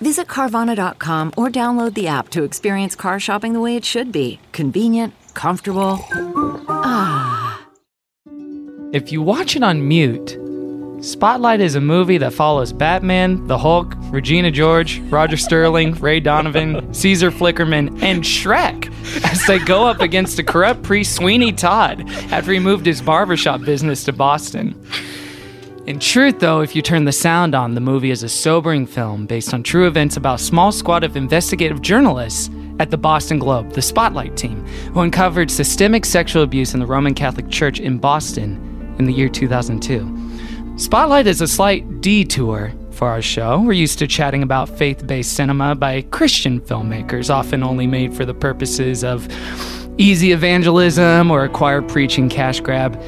Visit Carvana.com or download the app to experience car shopping the way it should be convenient, comfortable. Ah. If you watch it on mute, Spotlight is a movie that follows Batman, the Hulk, Regina George, Roger Sterling, Ray Donovan, Caesar Flickerman, and Shrek as they go up against a corrupt priest Sweeney Todd after he moved his barbershop business to Boston. In truth, though, if you turn the sound on, the movie is a sobering film based on true events about a small squad of investigative journalists at the Boston Globe, the Spotlight team, who uncovered systemic sexual abuse in the Roman Catholic Church in Boston in the year 2002. Spotlight is a slight detour for our show. We're used to chatting about faith based cinema by Christian filmmakers, often only made for the purposes of easy evangelism or a choir preaching cash grab.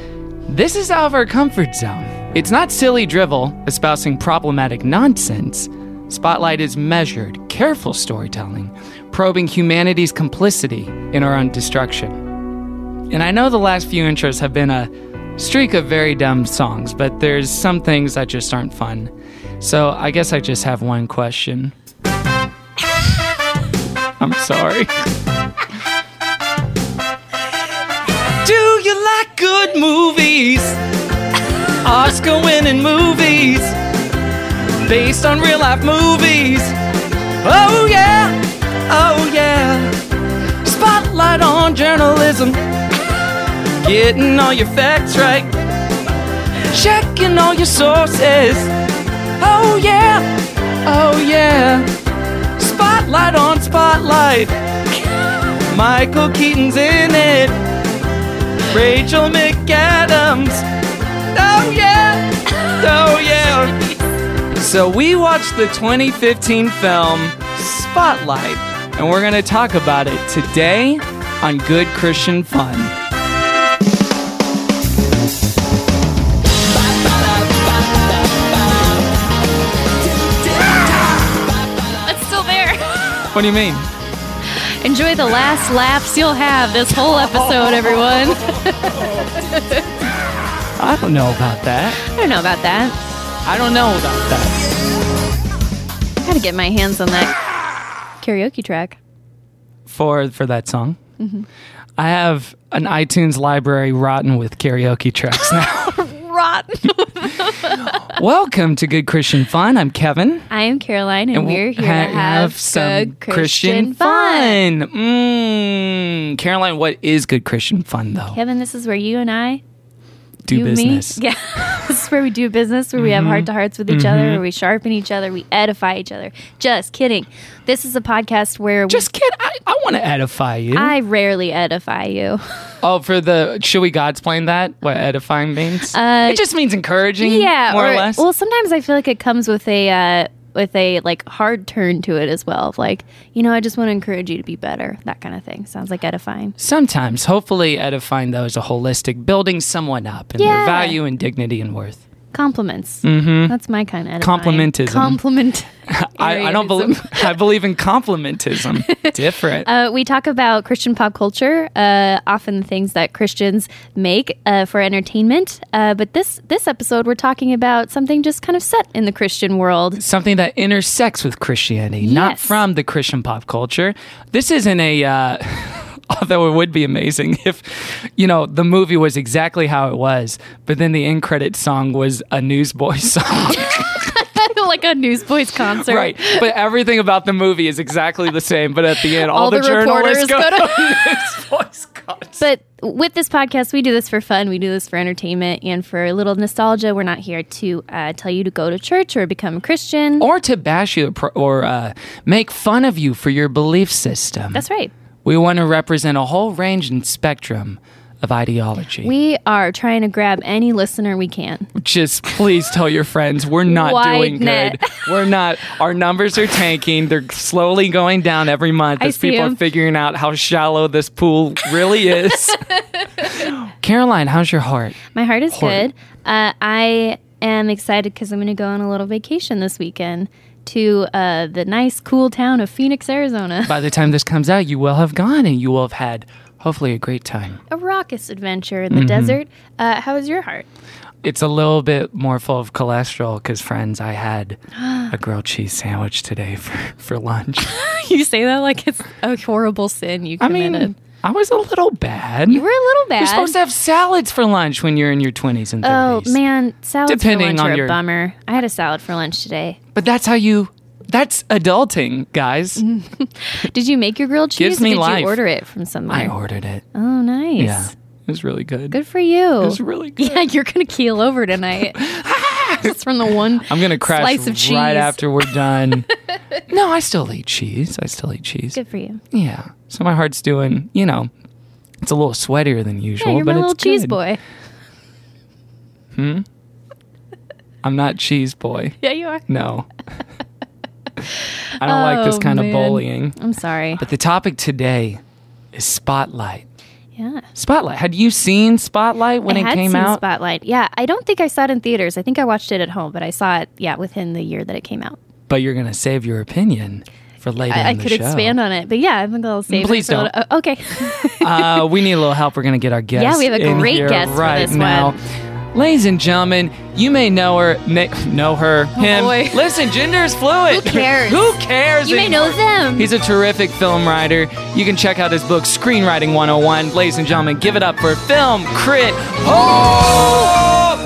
This is out of our comfort zone. It's not silly drivel espousing problematic nonsense. Spotlight is measured, careful storytelling, probing humanity's complicity in our own destruction. And I know the last few intros have been a streak of very dumb songs, but there's some things that just aren't fun. So I guess I just have one question. I'm sorry. Like good movies? Oscar winning movies based on real life movies. Oh yeah, oh yeah. Spotlight on journalism getting all your facts right, checking all your sources. Oh yeah, oh yeah. Spotlight on spotlight. Michael Keaton's in it. Rachel McAdams. Oh yeah, oh yeah. So we watched the 2015 film Spotlight, and we're gonna talk about it today on Good Christian Fun. It's still there. What do you mean? Enjoy the last laughs you'll have this whole episode, everyone. I don't know about that. I don't know about that. I don't know about that. I gotta get my hands on that karaoke track. For for that song, Mhm. I have an iTunes library rotten with karaoke tracks now. Rotten. Welcome to Good Christian Fun. I'm Kevin. I am Caroline, and, And we're here ha- to have, some good Christian, Christian fun. Mm. Caroline, what is good Christian fun though? Kevin, this is where you and I Do you and me- business. Yeah, this is where we do business, where we have Mhm. heart to hearts with each other, Mhm. where we sharpen each other, we edify each other. Just kidding. This is a podcast where Just kid. I, I want to edify you. I rarely edify you. oh, for the should we God's playing that what edifying means? Uh, it just means encouraging. yeah, more or, less. Well, sometimes I feel like it comes with a uh, with a like hard turn to it as well. Of like, you know, I just want to encourage you to be better. That kind of thing sounds like edifying. Sometimes, hopefully, edifying though is a holistic, building someone up in Yeah. their value and dignity and worth. Compliments. Mhm. That's my kind of. Complimentism. Compliment. I, I don't believe. I believe in complimentism. Different. Uh, we talk about Christian pop culture, uh, often the things that Christians make uh, for entertainment. Uh, but this this episode, we're talking about something just kind of set in the Christian world. Something that intersects with Christianity, not from the Christian pop culture. This isn't a. Although it would be amazing if, you know, the movie was exactly how it was, but then the end credit song was a Newsboy song. like a Newsboys concert. Right. But everything about the movie is exactly the same. But at the end, all, All the, the journalists go, go to- Newsboys concert. But with this podcast, we do this for fun. We do this for entertainment and for a little nostalgia. We're not here to uh, tell you to go to church or become a Christian. or to bash you or uh, make fun of you for your belief system. That's right. We want to represent a whole range and spectrum of ideology. We are trying to grab any listener we can. Just please tell your friends we're not Wide doing net. good. We're not. Our numbers are tanking. They're slowly going down every month I as people are figuring out how shallow this pool really is. Caroline, how's your heart? My heart is Heart. good. Uh, I am excited because I'm going to go on a little vacation this weekend to uh, the nice, cool town of Phoenix, Arizona. By the time this comes out, you will have gone and you will have had hopefully a great time. A raucous adventure Mm-hmm. in the desert. Uh, how is your heart? It's a little bit more full of cholesterol because, friends, I had a grilled cheese sandwich today for, for lunch. you say that like it's a horrible sin you I committed. mean, I was a little bad. you were a little bad. You're supposed to have salads for lunch when you're in your 20s and 30s. Oh man, salads Depending for lunch on are your- a bummer. I had a salad for lunch today. But that's how you. That's adulting, guys. Did you make your grilled cheese? Gives or me did life. you order it from somewhere? I ordered it. oh, nice. Yeah, it was really good. Good for you. It was really good. yeah, you're gonna keel over tonight. Just from the one I'm gonna crash slice of cheese. right after we're done. no, I still eat cheese. I still eat cheese. Good for you. Yeah. So my heart's doing. You know, it's a little sweatier than usual, Yeah, you're but my it's little cheese good. Hmm. I'm not cheese boy. Yeah, you are. No. I don't like this Oh, kind man. of bullying. I'm sorry. But the topic today is Spotlight. Yeah. Spotlight. Had you seen Spotlight when I it had came seen out? Spotlight. Yeah, I don't think I saw it in theaters. I think I watched it at home, but I saw it, yeah, within the year that it came out. but you're gonna save your opinion for later I, I could show. expand on it, but yeah, I think I'll save Please it. for don't. a- uh, okay. uh, we need a little help. We're gonna get our guest. Yeah, we have a great guest for right this now. one. Ladies and gentlemen, you may know her, may, know her, oh, him. Oh, boy. Listen, gender is fluid. Who cares? Who cares? You may know them. He's a terrific film writer. You can check out his book, Screenwriting 101. Ladies and gentlemen, give it up for Film Crit Hulk!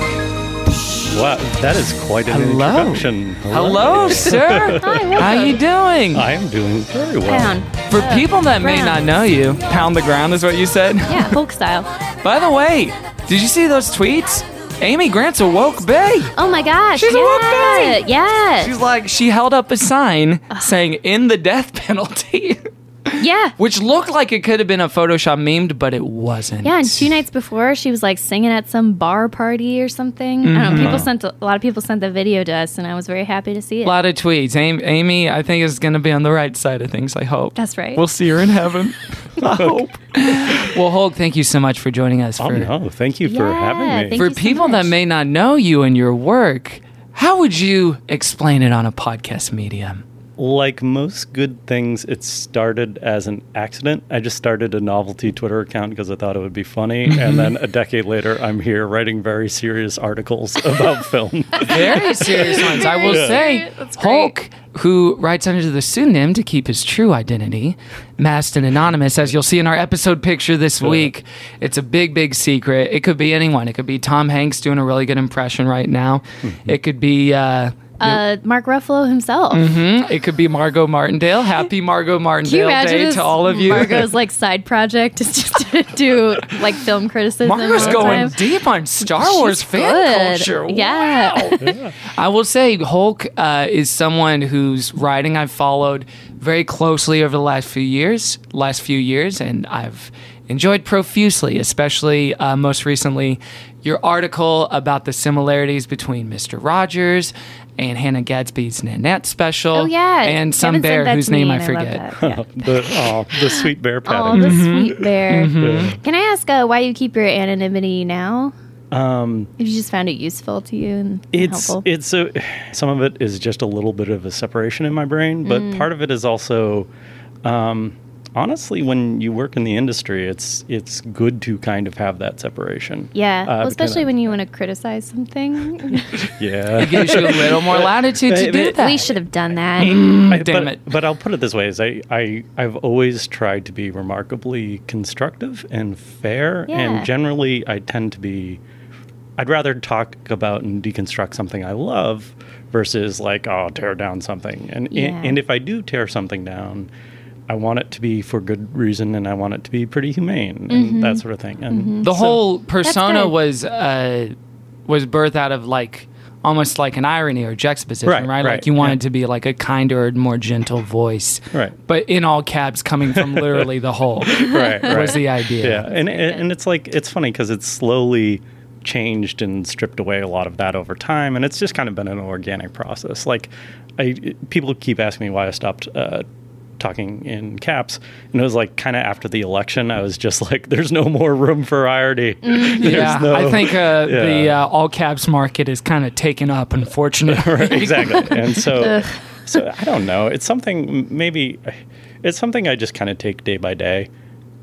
Wow, that is quite an Hello. introduction. Hello, sir. Hi, welcome. How you doing? I am doing very well. Pound. For people that may not know you, pound the ground is what you said. Yeah, folk style. By the way, did you see those tweets? Amy Grant's a woke bae. Oh my gosh. She's a yeah. woke bae. Yeah. She's like, she held up a sign uh-huh. saying "in the death penalty," yeah. which looked like it could have been a Photoshop memed, but it wasn't. Yeah, and two nights before, she was like singing at some bar party or something. Mm-hmm. don't know. People sent a, a lot of people sent the video to us, and I was very happy to see it. A lot of tweets. Amy, Amy I think is going to be on the right side of things. I hope. That's right. We'll see her in heaven. I hope. Well, Hulk, thank you so much for joining us. Oh for no, thank you for Yeah, having me. for you so people that may not know you and your work, how would you explain it on a podcast medium? Like most good things, it started as an accident. I just started a novelty Twitter account because I thought it would be funny, and then a decade later, I'm here writing very serious articles about film. Very serious ones. I will Yeah. say, Hulk, who writes under the pseudonym to keep his true identity, masked and anonymous, as you'll see in our episode picture this week. It's a big, big secret. It could be anyone. It could be Tom Hanks doing a really good impression right now. It could be. Uh, uh, Mark Ruffalo himself. mhm, It could be Margo Martindale. Happy Margo Can you Martindale Day to all of you. Margo's like side project is just to do like film criticism. Margo's all going time. deep on Star Wars She's fan good. culture. Yeah. I will say Hulk uh, is someone whose writing I've followed very closely over the last few years, last few years, and I've enjoyed profusely, especially uh, most recently your article about the similarities between Mr. Rogers and Hannah Gadsby's Nanette special. Oh yeah. and some Kevin sent bear that whose to me name I and love forget. that. Yeah. the oh, the sweet bear Oh, patting. the Mm-hmm. sweet bear. Can I ask uh, why you keep your anonymity now? Um, If you just found it useful to you and it's helpful. it's a some of it is just a little bit of a separation in my brain, but Mm. part of it is also. Um, Honestly, when you work in the industry, it's it's good to kind of have that separation. yeah, Uh, well, because- especially when you want to criticize something. yeah. It gives you a little more latitude to do that. we should have done that. I- damn but, it. But I'll put it this way: is I, I I've always tried to be remarkably constructive and fair, Yeah. and generally I tend to be. I'd rather talk about and deconstruct something I love versus like oh tear down something. And Yeah. and if I do tear something down, I want it to be for good reason, and I want it to be pretty humane and that sort of thing. And the so- whole persona was uh, was birthed out of like almost like an irony or juxtaposition, Right, right? right, Like you wanted yeah. to be like a kinder, more gentle voice, Right. But in all caps, coming from literally the whole. right, right. Was the idea? Yeah, and and it's like it's funny because it's slowly changed and stripped away a lot of that over time, and it's just kind of been an organic process. Like, I people keep asking me why I stopped. Uh, talking in caps and it was like kind of after the election i was just like there's no more room for irony There's Yeah, no- I think uh, the uh, all caps market is kind of taken up, unfortunately. Right, exactly. And so, so I don't know. It's something maybe it's something I just kind of take day by day,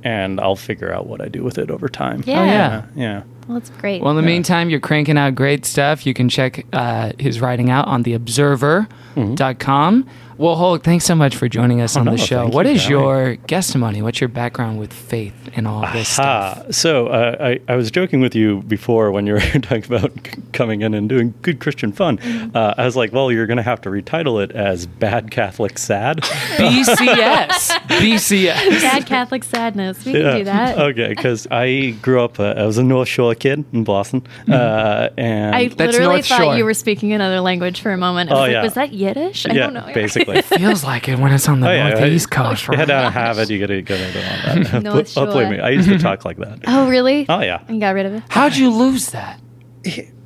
and I'll figure out what I do with it over time. Yeah. Oh, yeah. yeah, yeah. Well, that's great. Well, in the meantime, you're cranking out great stuff. You can check uh, his writing out on theobserver.com. Well, Hulk, thanks so much for joining us on Mm-hmm. Oh, no, the show. thank What you is for your testimony? What's your background with faith and all of this stuff? Ah, so uh, I, I was joking with you before when you were talking about coming in and doing good Christian fun. Mm-hmm. Uh, I was like, well, you're going to have to retitle it as Bad Catholic Sad. BCS. BCS. Bad Catholic sadness. We can do that. Okay, because I grew up, uh, I was a North Shore kid in Boston. Uh, and I literally thought Shore. you were speaking another language for a moment. I Oh, was like, yeah. was that Yiddish? I yeah, don't know. basically. It feels like it when it's on the Oh, yeah, northeast I- coast. You head right? down to Harvard, you got to go to that. North Oh, believe Shore. me, I used to talk like that. Oh, really? Oh yeah, You got rid of it? How'd you lose that?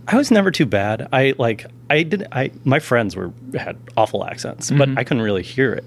I was never too bad. I like I did I my friends were had awful accents, but I couldn't really hear it.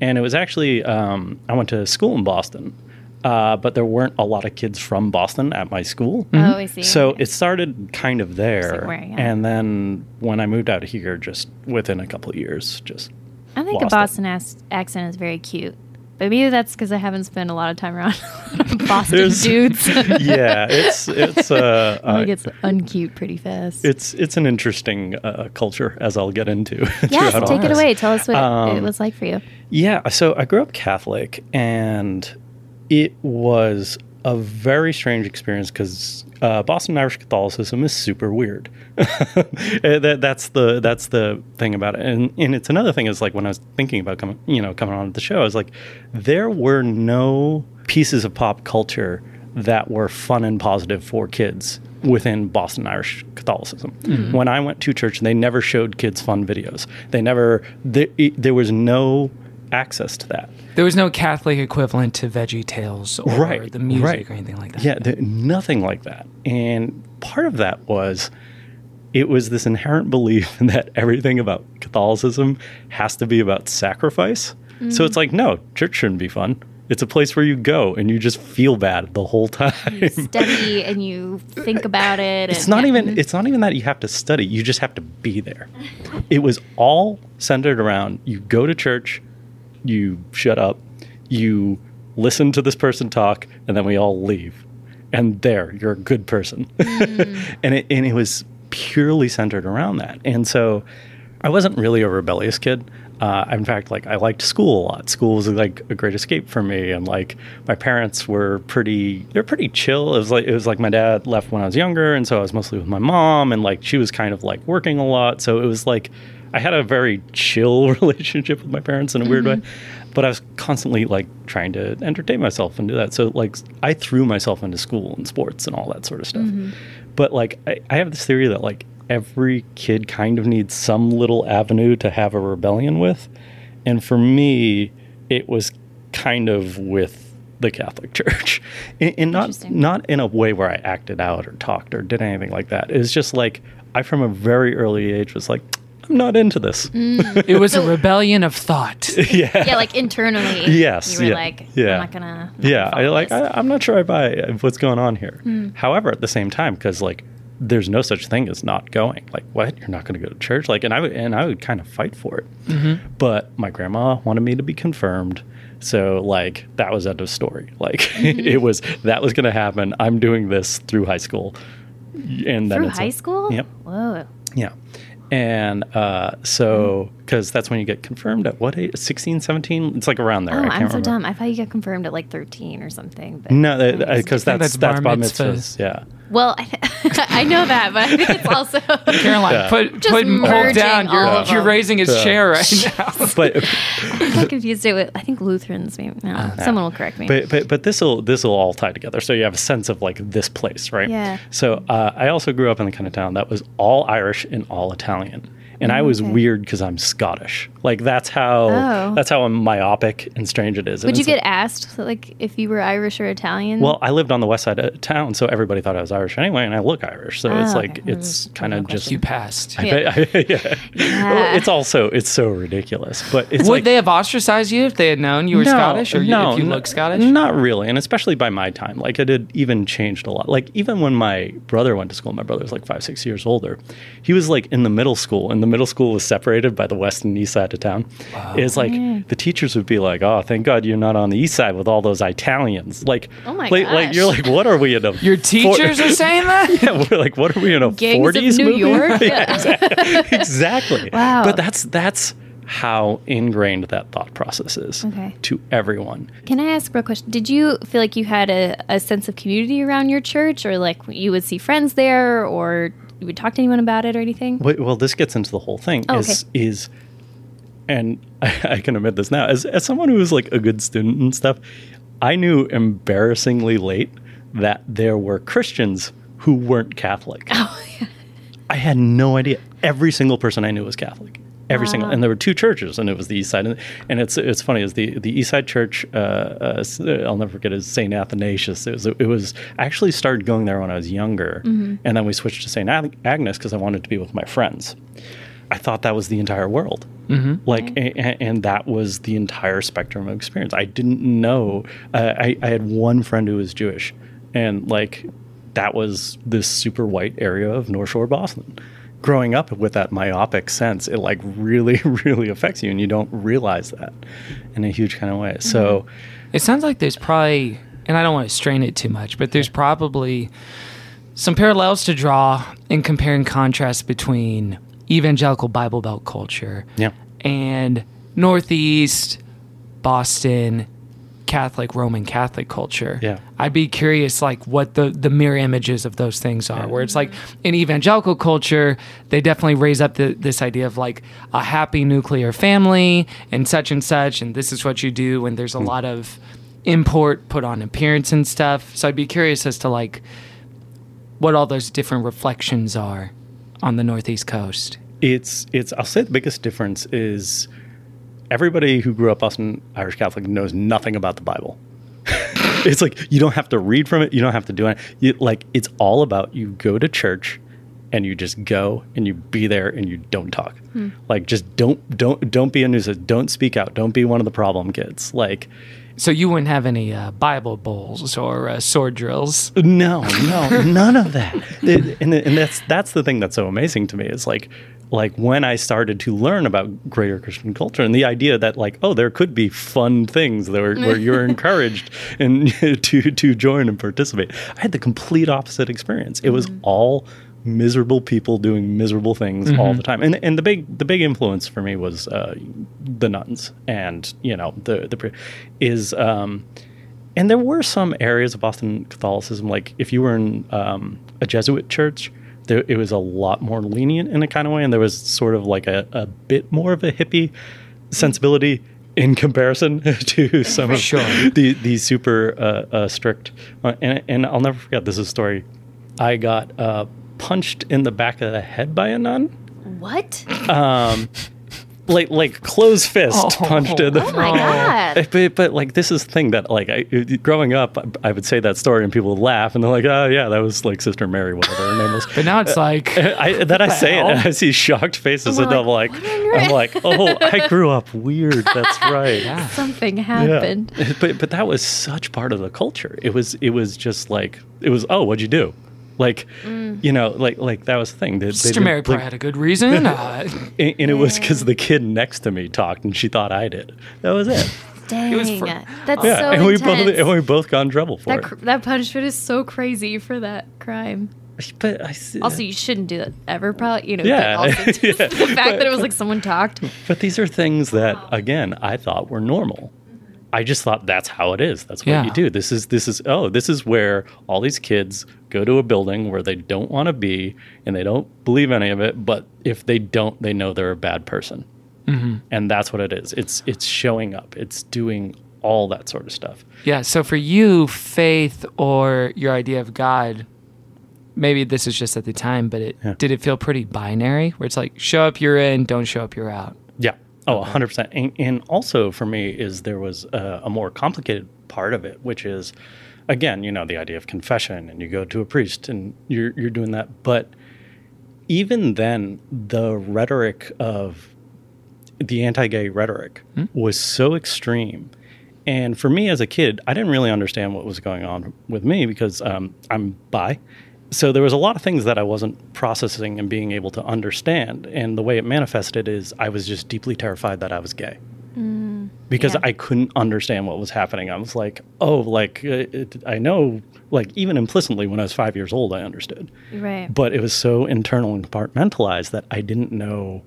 And it was actually um, I went to school in Boston, uh, but there weren't a lot of kids from Boston at my school. Oh, I see. So Okay. it started kind of there, Somewhere, yeah. and then when I moved out here, just within a couple of years, just I think a. Boston ac- accent is very cute. But maybe that's because I haven't spent a lot of time around Boston dudes. yeah, it's it's uh, I think uh, it's uncute pretty fast. it's it's an interesting uh, culture, as I'll get into. yes, take it this. away. Tell us what it Um, was like for you. Yeah, so I grew up Catholic, and it was a very strange experience because uh, Boston Irish Catholicism is super weird. Uh, that, that's the that's the thing about it, and and it's another thing is like when I was thinking about coming, you know, coming on the show, I was like, there were no pieces of pop culture that were fun and positive for kids within Boston Irish Catholicism. When I went to church, they never showed kids fun videos. They never there, there was no access to that. There was no Catholic equivalent to Veggie Tales or Right, the music right. or anything like that. Yeah, there, nothing like that. And part of that was it was this inherent belief that everything about Catholicism has to be about sacrifice. So it's mm. like, no, church shouldn't be fun. It's a place where you go and you just feel bad the whole time. You study and you think about it. It's and- not yeah. even mm-hmm. it's not even that you have to study. You just have to be there. It was all centered around you go to church, you shut up, you listen to this person talk, and then we all leave. And there, you're a good person. and it and it was purely centered around that. And so I wasn't really a rebellious kid. Uh, in fact, like I liked school a lot. School was like a great escape for me, and like my parents were pretty. They're pretty chill. It was like it was like my dad left when I was younger, and so I was mostly with my mom, and like she was kind of like working a lot. So it was like I had a very chill relationship with my parents in a weird way, mm-hmm. but I was constantly like trying to entertain myself and do that. So like I threw myself into school and sports and all that sort of stuff. Mm-hmm. But like I, I have this theory that like every kid kind of needs some little avenue to have a rebellion with. And for me, it was kind of with the Catholic Church. And, and not not in a way where I acted out or talked or did anything like that. It was just like I from a very early age was like, I'm not into this. It was a rebellion of thought. yeah. Yeah, like internally. Yes, You were yeah, like, yeah. I'm not gonna. I'm not yeah I, like I, I'm not sure i buy what's going on here Hmm. however at the same time because like there's no such thing as not going like what you're not going to go to church like and i would and i would kind of fight for it Mm-hmm. but my grandma wanted me to be confirmed so like that was end of story like Mm-hmm. it was that was going to happen i'm doing this through high school and then Through it's high like- school? yep Whoa. yeah. And uh, so, because that's when you get confirmed at what age? 16, 17? It's like around there. Oh, I I'm can't so remember. dumb. I thought you got confirmed at like 13 or something. But No, because uh, uh, think that's that's that's bar bar mitzvahs. mitzvahs. Yeah. Well, I, I know that, but I think it's also Caroline, Yeah. put Just put hold merging down. You're of you're them. raising his Yeah. chair right now. but I got confused it with I think Lutherans. Maybe no, uh-huh. someone will correct me. but but but this will this will all tie together. So you have a sense of like this place, right? Yeah. So uh, I also grew up in the kind of town that was all Irish and all Italian, and I was Mm, okay. weird because I'm Scottish. Like that's how Oh. that's how myopic and strange it is. And Would you it's like- get asked like if you were Irish or Italian? Well, I lived on the west side of town, so everybody thought I was Irish anyway, and I look Irish. So it's Ah, like okay. it's kind of just. You passed. I Yeah. bet- yeah. Well, it's also it's so ridiculous, but it's Would like, they have ostracized you if they had known you were Scottish, or you- if you n- look Scottish? Not really, and especially by my time. Like it had even changed a lot. Like even when my brother went to school, my brother was like five, six years older. He was like in the middle school, and the middle school was separated by the west and east side of town. It's like mm. the teachers would be like, "Oh, thank God you're not on the east side with all those Italians." Like, Oh my like, like you're like, what are we in a? Your teachers are saying that. yeah, we're like, what are we in a 40s New movie? York? yeah, exactly. exactly. Wow. But that's that's how ingrained that thought process is Okay. to everyone. Can I ask a real question? Did you feel like you had a, a sense of community around your church, or like you would see friends there, or you would talk to anyone about it or anything? Wait, well, this gets into the whole thing. Oh, is is, and I, I can admit this now as as someone who was like a good student and stuff. I knew embarrassingly late that there were Christians who weren't Catholic. Oh, I had no idea. Every single person I knew was Catholic. Every single, and there were two churches, and it was the East Side, and, and it's it's funny is the the East Side Church. Uh, uh, I'll never forget is Saint Athanasius. It was it was I actually started going there when I was younger, and then we switched to Saint Ag- Agnes because I wanted to be with my friends. I thought that was the entire world. Like, a- and that was the entire spectrum of experience. I didn't know. Uh, I, I had one friend who was Jewish, and like, that was this super white area of North Shore Boston. Growing up with that myopic sense, it like really, really affects you, and you don't realize that in a huge kind of way. So, mm-hmm. It sounds like there's probably, and I don't want to strain it too much, but there's probably some parallels to draw in comparing contrast between evangelical Bible Belt culture yeah, and Northeast Boston Catholic Roman Catholic culture. Yeah. I'd be curious like what the the mirror images of those things are. Where it's like in evangelical culture, they definitely raise up the, this idea of like a happy nuclear family and such and such and this is what you do and there's a hmm. lot of import put on appearance and stuff. So I'd be curious as to like what all those different reflections are on the northeast coast. it's it's i'll say the biggest difference is everybody who grew up boston irish catholic knows nothing about the bible it's like you don't have to read from it you don't have to do it you, like it's all about you go to church and you just go and you be there and you don't talk like just don't don't don't be a nuisance don't speak out don't be one of the problem kids like So you wouldn't have any uh, Bible bowls or uh, sword drills. No, no, none of that. It- and, and that's that's the thing that's so amazing to me is like like when I started to learn about greater Christian culture and the idea that like oh there could be fun things where, where you're encouraged and to to join and participate. I had the complete opposite experience. It was all miserable people doing miserable things all the time. And and the big the big influence for me was uh, the nuns and you know the the is um and there were some areas of Boston Catholicism, like if you were in um, a Jesuit church, there, it was a lot more lenient in a kind of way, and there was sort of like a, a bit more of a hippie sensibility in comparison to some of Sure. the the super uh, uh, strict. Uh, and, and I'll never forget this is a story. I got uh, punched in the back of the head by a nun, What? Like like closed fist Oh. punched in the Oh my god! but, but like this is the thing that like I, growing up I, I would say that story and people would laugh and they're like oh yeah that was like sister mary whatever her name was But now it's uh, like I, then I the say it and? I see shocked faces we're and I'm like like, "What on I'm like oh I grew up weird that's right Yeah. Something Yeah. happened. but but that was such part of the culture it was it was just like it was oh what'd you do like you know like like that was the thing They- they Sister didn't- Mary like- probably had a good reason. Uh, and, and it was because the kid next to me talked and she thought I did that was it Dang, was for- that's yeah so and we intense. both and we both got in trouble for that, it that punishment is so crazy for that crime. but I s- Also, you shouldn't do that ever. Probably, you know. Yeah. But also Yeah. the fact that it was like someone talked. But these are things that, again, I thought were normal. I just thought that's how it is. That's what Yeah. you do. This is this is oh, this is where all these kids go to a building where they don't want to be and they don't believe any of it, but if they don't, they know they're a bad person. Mm-hmm. And that's what it is. It's it's showing up. It's doing all that sort of stuff. Yeah. So for you, faith or your idea of God, maybe this is just at the time, but it Yeah. did it feel pretty binary, where it's like show up, you're in, don't show up, you're out. Yeah. Oh, 100%. And, and also for me is there was a, a more complicated part of it, which is, again, you know, the idea of confession and you go to a priest and you're, you're doing that. But even then, the rhetoric of the anti gay rhetoric was so extreme. And for me as a kid, I didn't really understand what was going on with me because um, I'm bi. So there was a lot of things that I wasn't processing and being able to understand. And the way it manifested is I was just deeply terrified that I was gay because yeah. I couldn't understand what was happening. I was like, oh, like uh, it, I know, like even implicitly when I was five years old, I understood Right. but it was so internal and compartmentalized that I didn't know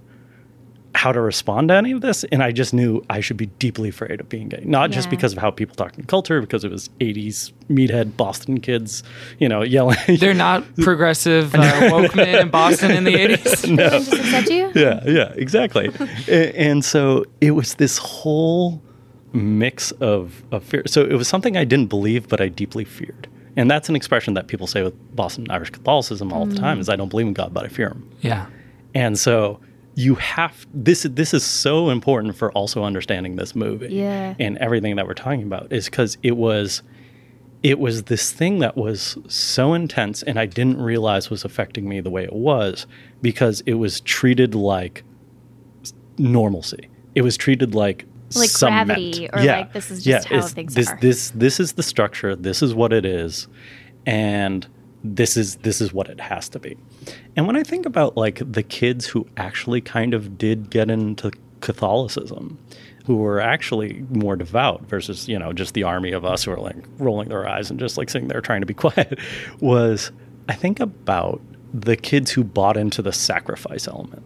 how to respond to any of this. And I just knew I should be deeply afraid of being gay, not just because of how people talked in culture, because it was 80s meathead Boston kids, you know, yelling. They're not progressive uh, woke men in Boston in the 80s. Didn't just upset you? yeah, yeah, exactly. A- and so it was this whole mix of, of fear. So it was something I didn't believe, but I deeply feared. And that's an expression that people say with Boston Irish Catholicism all the time is I don't believe in God, but I fear him. Yeah. And so you have this this is so important for also understanding this movie Yeah. and everything that we're talking about is because it was it was this thing that was so intense and I didn't realize was affecting me the way it was because it was treated like normalcy. It was treated like Like cement. gravity, or like, this is just how things this, are. This this is the structure. This is what it is, and this is this is what it has to be. And when I think about like the kids who actually kind of did get into Catholicism, who were actually more devout versus you know just the army of us who are like rolling their eyes and just like sitting there trying to be quiet, was I think about the kids who bought into the sacrifice element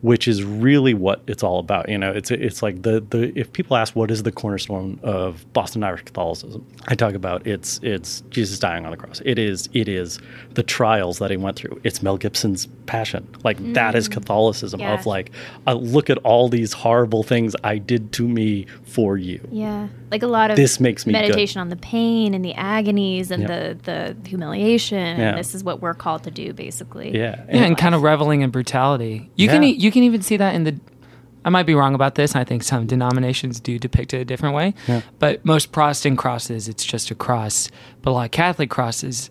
which is really what it's all about. You know, it's it's like the the if people ask what is the cornerstone of Boston Irish Catholicism, I talk about it's it's Jesus dying on the cross. It is it is the trials that he went through. It's Mel Gibson's passion. Like that is Catholicism Yeah. of like uh, look at all these horrible things I did to me for you. Yeah, like a lot of This makes me good. meditation on the pain and the agonies and Yeah. the the humiliation. Yeah. And this is what we're called to do, basically. Yeah, Yeah, and kind of reveling in brutality. You can Yeah. e- you can even see that in the. I might be wrong about this. I think some denominations do depict it a different way. But most Protestant crosses, it's just a cross. But a lot of Catholic crosses,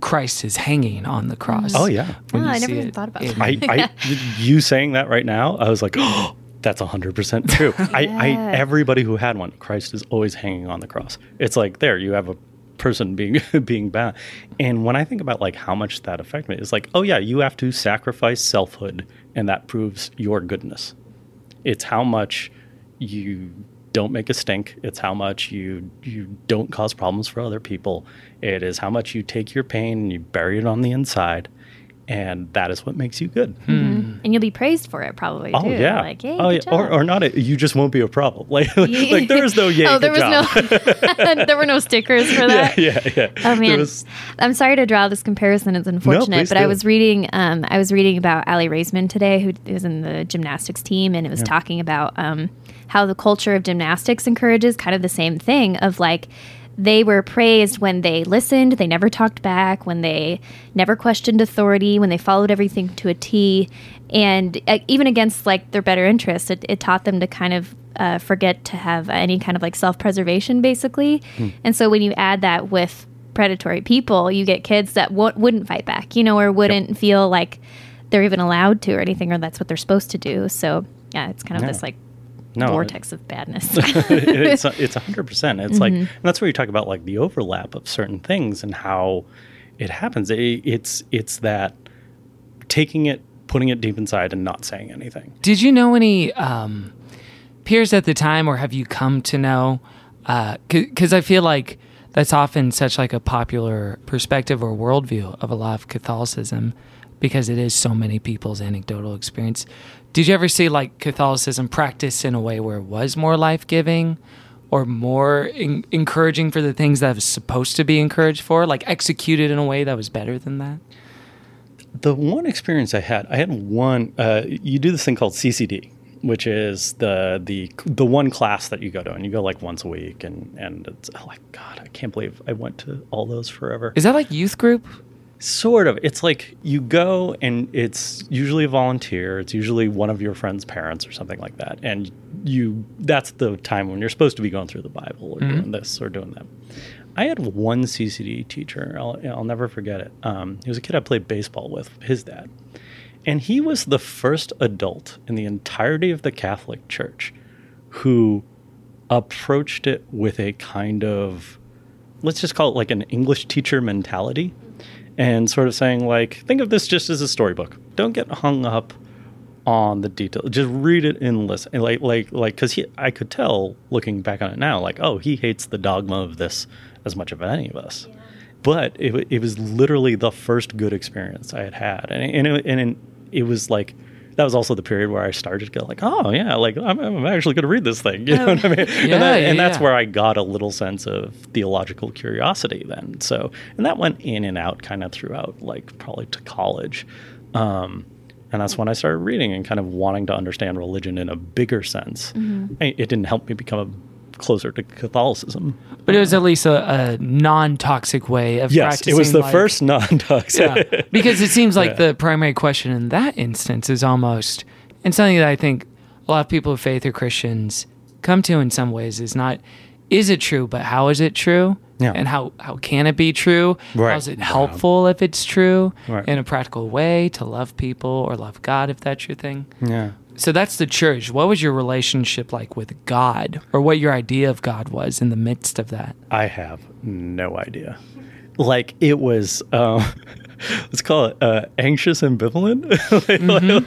Christ is hanging on the cross. Oh, yeah. Oh, I never even it thought about in- that. I, I you saying that right now, I was like, oh, that's hundred percent true. I, I everybody who had one, Christ is always hanging on the cross. It's like there, you have a person being being bound. And when I think about like how much that affected me, it's like, oh yeah, you have to sacrifice selfhood, and that proves your goodness. It's how much you don't make a stink. It's how much you you don't cause problems for other people. It is how much you take your pain and you bury it on the inside, and that is what makes you good. And you'll be praised for it, probably. Oh too. yeah. Like, hey, oh good yeah. Or, job. or not. A, you just won't be a problem. Like like there was no yay. oh, there was job. no, there were no stickers for that. yeah, yeah, yeah. Oh man, was- I'm sorry to draw this comparison. It's unfortunate, please but I was reading. Um, I was reading about Aly Raisman today, who is in the gymnastics team, and it was talking about um, how the culture of gymnastics encourages kind of the same thing of like they were praised when they listened, they never talked back, when they never questioned authority, when they followed everything to a T, and uh, even against like their better interests, it, it taught them to kind of uh, forget to have any kind of like self preservation, basically. And so when you add that with predatory people, you get kids that w- wouldn't fight back, you know, or wouldn't feel like they're even allowed to or anything, or that's what they're supposed to do. So yeah, it's kind of Yeah. this like no, vortex of badness. it's a- it's hundred percent. It's like Mm-hmm. and that's where you talk about like the overlap of certain things and how it happens. It, it's it's that taking it, putting it deep inside, and not saying anything. Did you know any um, peers at the time, or have you come to know? Because I feel like that's often such like a popular perspective or worldview of a lot of Catholicism, because it is so many people's anecdotal experience. Did you ever see like Catholicism practiced in a way where it was more life giving, or more en- encouraging for the things that was supposed to be encouraged for, like executed in a way that was better than that? The one experience I had, I had one. Uh, you do this thing called CCD, which is the the the one class that you go to, and you go like once a week, and and it's oh, like God, I can't believe I went to all those forever. Is that like youth group? Sort of. It's like you go and it's usually a volunteer. It's usually one of your friend's parents or something like that. And you that's the time when you're supposed to be going through the Bible or doing this or doing that. I had one CCD teacher. I'll, I'll never forget it. Um, he was a kid I played baseball with, his dad. And he was the first adult in the entirety of the Catholic Church who approached it with a kind of let's just call it like an English teacher mentality and sort of saying like think of this just as a storybook. Don't get hung up on the detail. Just read it and listen and like like like because he i could tell looking back on it now like oh he hates the dogma of this as much as any of us. But it, it was literally the first good experience i had had and, and, it, and it was like that was also the period where I started to go like, oh yeah, like I'm, I'm actually going to read this thing. You know what I mean? Yeah, and, that, yeah, and that's yeah. where I got a little sense of theological curiosity then. So, and that went in and out kind of throughout, like probably to college. Um, and that's when I started reading and kind of wanting to understand religion in a bigger sense. It, it didn't help me become a, closer to Catholicism. But it was at least a, a non-toxic way of Yes, practicing. it was the like- first non-toxic. Yeah, because it seems like Yeah. the primary question in that instance is almost, and something that I think a lot of people of faith or Christians come to in some ways is not, is it true, but how is it true? Yeah. And how, how can it be true? Right. How is it helpful if it's true Right. in a practical way to love people or love God if that's your thing? yeah. So that's the church. What was your relationship like with God or what your idea of God was in the midst of that? I have no idea. Like it was, um, let's call it uh, anxious ambivalent. like,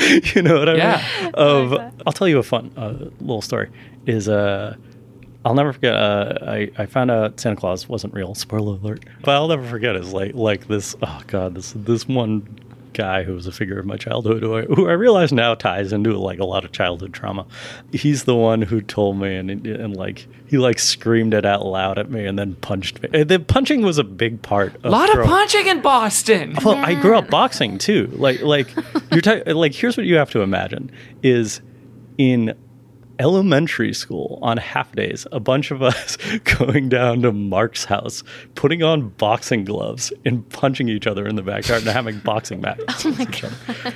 like, you know what I Yeah. mean? Of, I'll tell you a fun uh, little story. Is uh, I'll never forget. Uh, I I found out Santa Claus wasn't real. Spoiler alert. But I'll never forget is like like this. Oh God, this this one guy who was a figure of my childhood who I, who I realize now ties into like a lot of childhood trauma. He's the one who told me and and like he like screamed it out loud at me and then punched me. And the punching was a big part. Of A lot of punching in Boston. well, I grew up boxing too. Like, like you're ta- like. Here's what you have to imagine: is in elementary school on half days, a bunch of us going down to Mark's house, putting on boxing gloves and punching each other in the backyard and having boxing matches. with each other.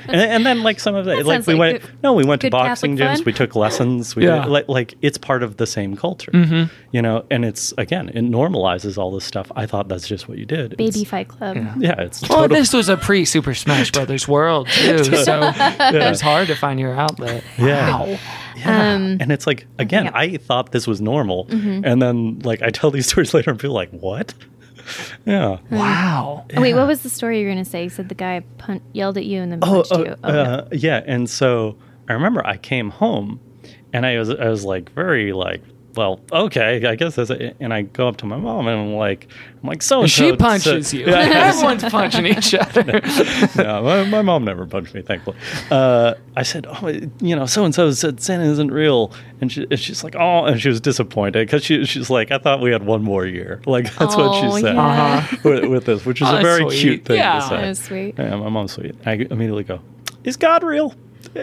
And, and then like some of that, like we like went. good- no, we went to boxing Catholic gyms. fun. We took lessons. We Yeah. did, like, like it's part of the same culture, mm-hmm. you know. And it's again, it normalizes all this stuff. I thought that's just what you did. Baby It's- Fight Club. Yeah, it's Well, this was a pre Super Smash Brothers world too, so it was hard to find your outlet. Yeah. Wow. Yeah. Um, Um, and it's like again, yeah. I thought this was normal, Mm-hmm. and then like I tell these stories later, and people are like, "What?" Yeah. Wow. Oh, wait, what was the story you were going to say? You said the guy pun- yelled at you and then Oh, punched oh, you. Oh, no. uh, yeah. And so I remember I came home, and I was I was like very like. Well, okay, I guess that's it. And I go up to my mom and I'm like, I'm like, so and She punches you. Everyone's punching each other. no, my, my mom never punched me, thankfully. Uh, I said, oh, you know, so and so said Santa isn't real, and, she, and she's like, oh, and she was disappointed because she, she's like, I thought we had one more year. Like that's what Oh, she said yeah. with, with this, which is Oh, a very sweet. cute thing Yeah. to say. That was sweet. Yeah, my mom's sweet. I immediately go, is God real?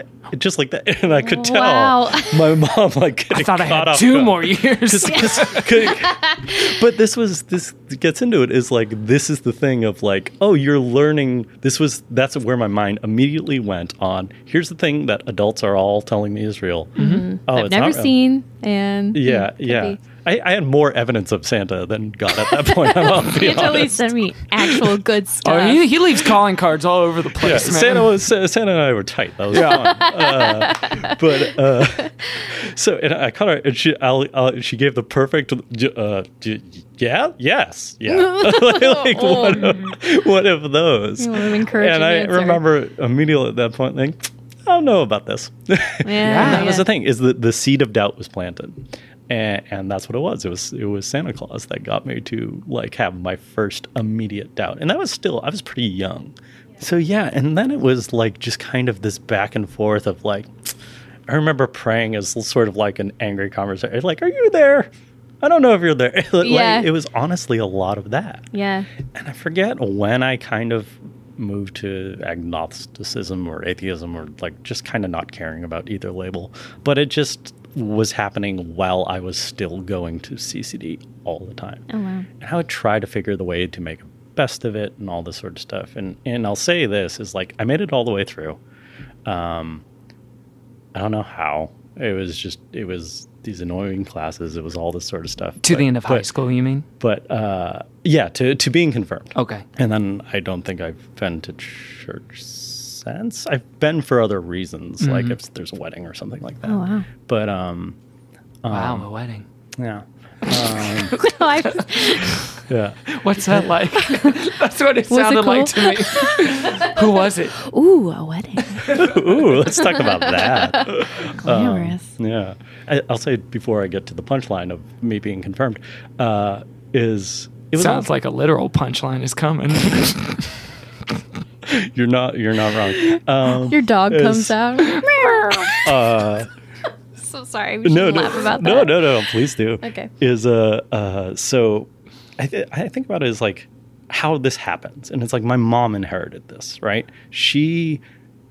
Just like that, and I could tell Wow. my mom like getting I thought I caught had two more years. Just- just- but this was this gets into it is like this is the thing of like oh you're learning this was that's where my mind immediately went on here's the thing that adults are all telling me is real mm-hmm. oh I've it's never not real. seen. And yeah could yeah be. I, I had more evidence of Santa than God at that point I'm gonna be You have to at least honest. send me actual good stuff. oh, he, he leaves calling cards all over the yeah, place, man. Santa was Santa and I were tight. That was fun. Uh, but uh, so and I caught her, and she I'll, I'll, she gave the perfect. Uh, j- yeah, yes, yeah, like, like one, of, one of those. One of them encouraging and I answer. remember immediately at that point thinking, I don't know about this. yeah, And that was the thing is that the seed of doubt was planted. And, and that's what it was. It was it was Santa Claus that got me to like have my first immediate doubt, and that was still I was pretty young, so yeah. And then it was like just kind of this back and forth of like, I remember praying as sort of like an angry conversation. Like, are you there? I don't know if you're there. like, Yeah. It was honestly a lot of that. Yeah. And I forget when I kind of moved to agnosticism or atheism or like just kind of not caring about either label. But it just was happening while I was still going to CCD all the time. Oh wow. And I would try to figure the way to make the best of it and all this sort of stuff. And and I'll say this is like I made it all the way through. Um, I don't know how. It was just it was these annoying classes. It was all this sort of stuff. To But- the end of high school, you mean? But uh, yeah, to to being confirmed. Okay. And then I don't think I've been to church since. I've been for other reasons, like if there's a wedding or something like that. Oh wow. But um, Wow, a wedding. yeah, I- yeah. What's that like? That's what it Was it sounded like to me. Who was it? Ooh, a wedding. Ooh, let's talk about that. Glamorous. Yeah, I, I'll say before I get to the punchline of me being confirmed, uh, is it was Sounds all- like a literal punchline is coming. you're not you're not wrong. Um, Your dog comes out. uh, so sorry. We no, no, laugh about no, no, no, Please do. Okay. Is uh, uh, so I, th- I think about it as like how this happens, and it's like my mom inherited this, right? She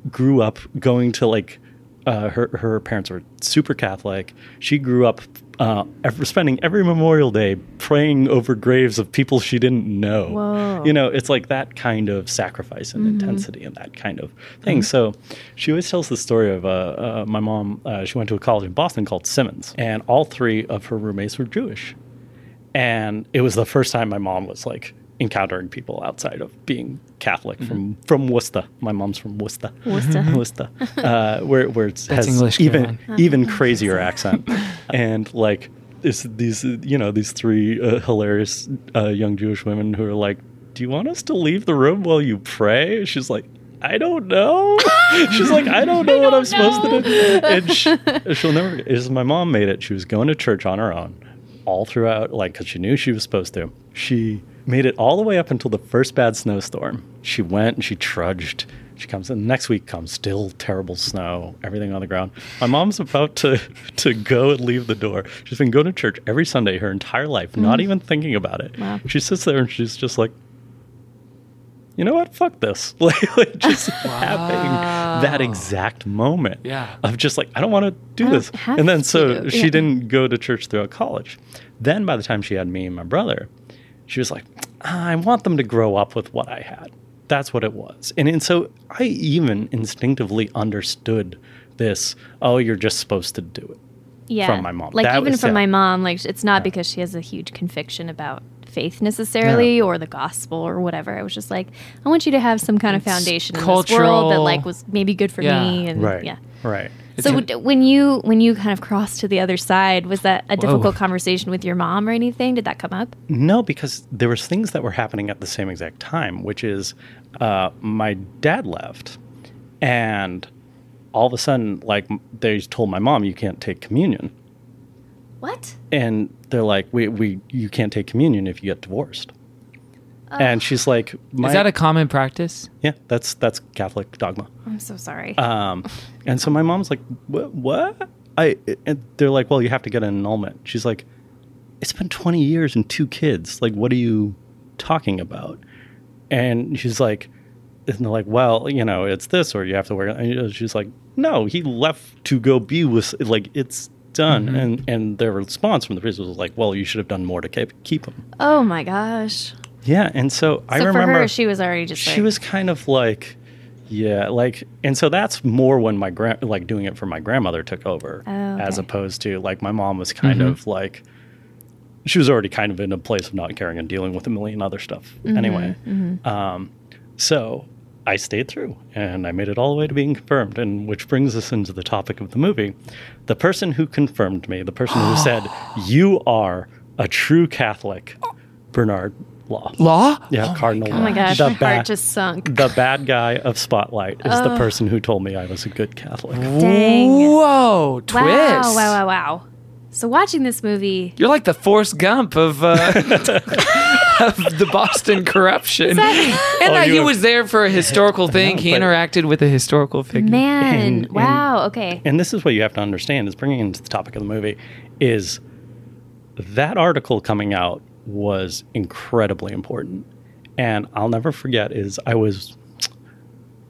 grew up going to like uh, her her parents were super Catholic. She grew up uh, spending every Memorial Day praying over graves of people she didn't know. Whoa. You know, it's like that kind of sacrifice and intensity and that kind of thing. So she always tells the story of uh, uh, my mom. Uh, she went to a college in Boston called Simmons, and all three of her roommates were Jewish. And it was the first time my mom was like encountering people outside of being Catholic from from Worcester. My mom's from Worcester. Worcester. Worcester, uh, where where it has English, even even crazier accent, and like it's these you know these three uh, hilarious uh, young Jewish women who are like, "Do you want us to leave the room while you pray?" She's like. I don't know. She's like, I don't know what I'm supposed to do. And she, she'll never. Is my mom made it? She was going to church on her own, all throughout, like because she knew she was supposed to. She made it all the way up until the first bad snowstorm. She went and she trudged. She comes in next week comes still terrible snow, everything on the ground. My mom's about to to go and leave the door. She's been going to church every Sunday her entire life, not mm. even thinking about it. Wow. She sits there and she's just like, you know what? Fuck this. like, like just having that exact moment Yeah. of just like, I don't want to do I this. And then so to. she Yeah. didn't go to church throughout college. Then by the time she had me and my brother, she was like, I want them to grow up with what I had. That's what it was. And, and so I even instinctively understood this, oh, you're just supposed to do it. yeah. from my mom. Like That even was- from yeah. my mom, like it's not because she has a huge conviction about faith necessarily or the gospel or whatever. I was just like, I want you to have some kind of foundation in this world that like was maybe good for Yeah. me and Right. yeah. Right. So w- when you when you kind of crossed to the other side, was that a Whoa. difficult conversation with your mom or anything? Did that come up? No, because there was things that were happening at the same exact time, which is uh, my dad left, and all of a sudden, like they told my mom, you can't take communion, What? and they're like, we, we you can't take communion if you get divorced. And she's like, my, Is that a common practice? yeah? That's that's Catholic dogma. I'm so sorry. Um, and so my mom's like, what? What? I? And they're like, well, you have to get an annulment. She's like, it's been 20 years and two kids. Like, what are you talking about? And she's like, and they're like, well, you know, it's this, or you have to wear. And she's like, no, he left to go be with. Like, it's done. And and their response from the priest was like, well, you should have done more to keep keep him. oh my gosh. Yeah. And so, I so remember for her, she was already just she like, was kind of like yeah like and so that's more when my grand like doing it for my grandmother took over Oh, as opposed to like my mom was kind of like she was already kind of in a place of not caring and dealing with a million other stuff Mm-hmm, anyway um so i stayed through and i made it all the way to being confirmed and which brings us into the topic of the movie the person who confirmed me the person who said you are a true catholic bernard law Law? yeah, Cardinal. oh my gosh, the my ba- heart just sunk. the bad guy of Spotlight is the person who told me I was a good Catholic. Dang. Whoa, twist. Wow, wow, wow, wow. So watching this movie, You're like the Forrest Gump of uh, of the Boston corruption, oh, and Oh, that he were- was there for a historical thing. He interacted with a historical figure. Man, And- and- wow. okay. And this is what you have to understand is bringing into the topic of the movie is that article coming out was incredibly important. And I'll never forget is I was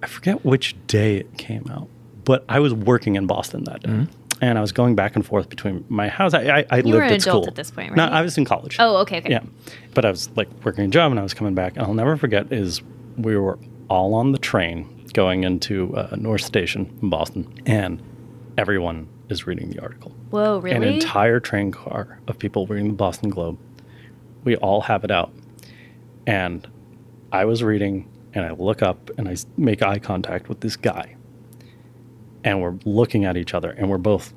I forget which day it came out, but I was working in Boston that day. Mm-hmm. And I was going back and forth between my house. I, I, I lived were an at adult school at this point, No. I was in college. Oh, okay, okay. Yeah, but I was like working a job, and I was coming back. And I'll never forget is we were all on the train going into uh, North Station in Boston, and everyone is reading the article. Whoa, really? An entire train car of people reading the Boston Globe. We all have it out, and I was reading, and I look up and I make eye contact with this guy, and we're looking at each other, and we're both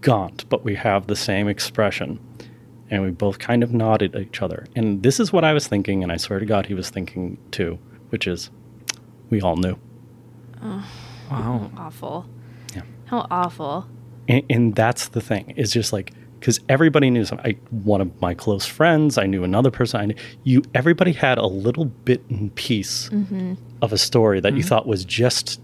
gaunt, but we have the same expression. And we both kind of nodded at each other. And this is what I was thinking, and I swear to God, he was thinking too, which is, we all knew. Oh, Wow. awful. Yeah. How awful. And, and that's the thing. It's just like because everybody knew some. I one of my close friends. I knew another person. I knew you. Everybody had a little bit and piece Mm-hmm. of a story that you thought was just.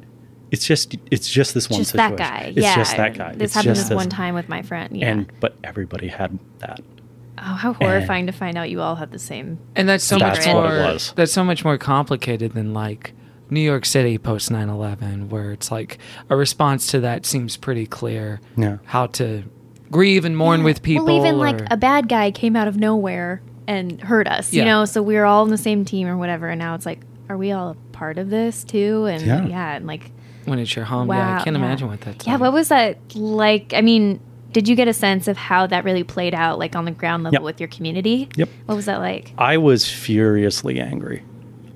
It's just. It's just this one Just situation. that guy. It's yeah. just that guy. This it's happened just this one time with my friend. Yeah. And but everybody had that. oh, how horrifying to find out you all had the same. And that's so That's much what more. it was. That's so much more complicated than like New York City post 9/11, where it's like a response to that seems pretty clear. Yeah. How to grieve and mourn with people. Well, even like a bad guy came out of nowhere and hurt us, you know, so we were all on the same team or whatever. And now it's like, are we all a part of this too? And Yeah. yeah, and like, when it's your home. wow. yeah, I can't yeah. imagine what that's. Yeah, like. what was that like? I mean, did you get a sense of how that really played out, like on the ground level Yep. with your community? Yep. What was that like? I was furiously angry.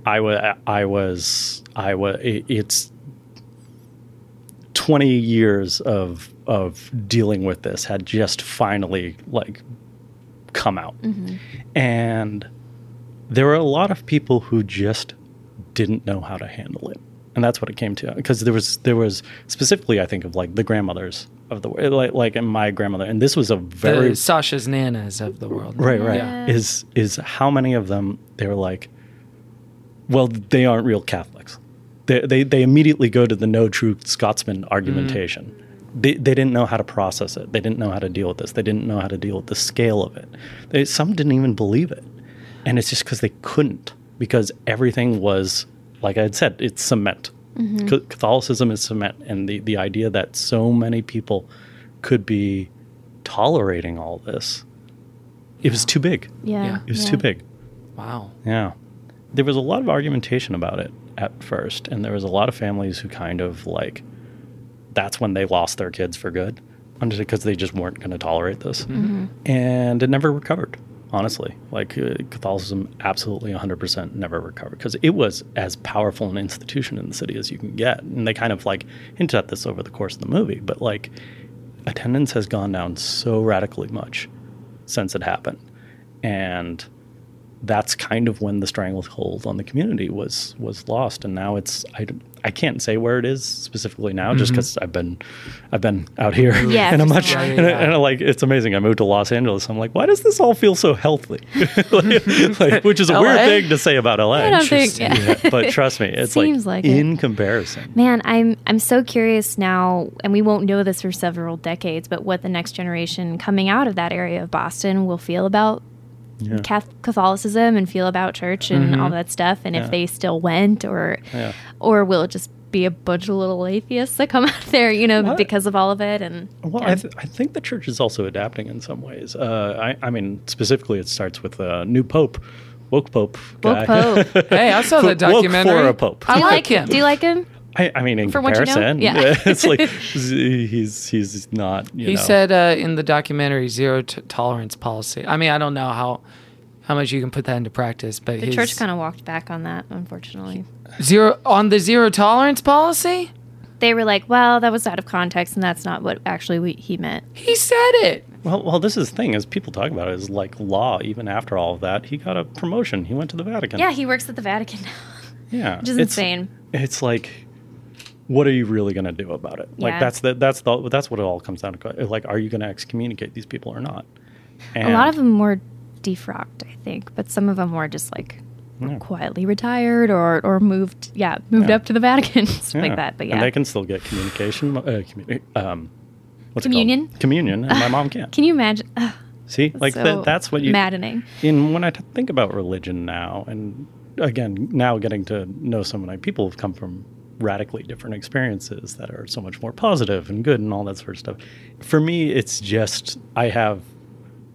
I was. I was. I was. It, it's twenty years of of dealing with this had just finally like come out, mm-hmm. and there were a lot of people who just didn't know how to handle it, and that's what it came to. Because there was there was specifically, I think of like the grandmothers of the like like and my grandmother, and this was a very the Sacha's nanas of the world. right right. Yeah. is is how many of them they were like well they aren't real catholics. They they, they immediately go to the no true scotsman argumentation. Mm-hmm. They, they didn't know how to process it. They didn't know how to deal with this. They didn't know how to deal with the scale of it. They, some didn't even believe it. And it's just because they couldn't because everything was like i had said it's cement mm-hmm. Ca- catholicism is cement and the, the idea that so many people could be tolerating all this it was too big Yeah. Yeah. it was yeah. too big Wow. yeah there was a lot of argumentation about it at first and there was a lot of families who kind of like that's when they lost their kids for good because they just weren't going to tolerate this mm-hmm. and it never recovered honestly like uh, catholicism absolutely 100% never recovered because it was as powerful an institution in the city as you can get. And they kind of like hinted at this over the course of the movie but like attendance has gone down so radically much since it happened. And that's kind of when the stranglehold on the community was was lost. And now it's I, I can't say where it is specifically now just mm-hmm. because I've been I've been out here Yeah, and I'm for much so long. and, and I, like it's amazing I moved to Los Angeles I'm like why does this all feel so healthy like, like, which is a oh, weird eh? thing to say about LA I don't think. Yeah, Yeah. but trust me it's Seems like, like it. in comparison Man, I'm I'm so curious now, and we won't know this for several decades, but what the next generation coming out of that area of Boston will feel about Yeah. Catholicism and feel about church and all that stuff, and Yeah. if they still went, or Yeah. or will it just be a bunch of little atheists that come out there, you know, What? because of all of it? And Well, yeah. I, th- I think the church is also adapting in some ways. Uh, I, I mean, specifically, it starts with a new pope, woke pope. Woke. Pope. Hey, I saw the Woke documentary. for a pope. I do you like like him. Do you like him? I, I mean, in From what you know? comparison, Yeah. it's like he's he's not. You He know, said uh, in the documentary zero t- tolerance policy. I mean, I don't know how how much you can put that into practice, but The his church kind of walked back on that, unfortunately. zero on the zero tolerance policy. They were like, "Well, that was out of context, and that's not what actually we, he meant." He said it. Well, well, this is the thing: is people talk about it is like law. Even after all of that, he got a promotion. He went to the Vatican. Yeah, he works at the Vatican now, yeah, which is It's- insane. It's like, what are you really going to do about it? Like Yeah. that's the that's the that's what it all comes down to. Like, are you going to excommunicate these people or not? a lot of them were defrocked, I think, but some of them were just like Yeah. quietly retired or or moved, yeah, moved Yeah. up to the Vatican, stuff like that. But and yeah, they can still get communication. Uh, communi- um, what's Communion? It called? Communion, and my mom can't. can you imagine? Ugh, See, like so that, that's what you. maddening. in when I t- think about religion now, and again, now getting to know so many people who've come from radically different experiences that are so much more positive and good and all that sort of stuff. For me, it's just I have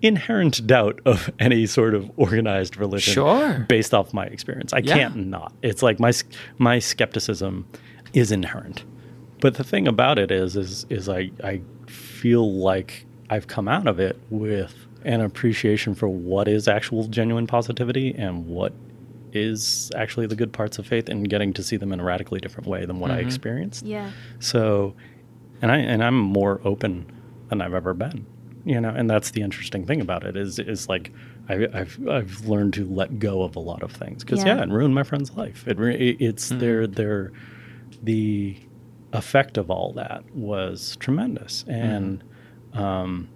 inherent doubt of any sort of organized religion Sure. based off my experience. I Yeah. can't not. It's like my my skepticism is inherent. But the thing about it is is is I I feel like I've come out of it with an appreciation for what is actual genuine positivity and what is actually the good parts of faith and getting to see them in a radically different way than what I mm-hmm. experienced. Yeah. So, and I and I'm more open than I've ever been, you know. And that's the interesting thing about it is is like I, I've I've learned to let go of a lot of things because Yeah. yeah. it ruined my friend's life. It re- it- it's mm-hmm. their their the effect of all that was tremendous and mm-hmm. um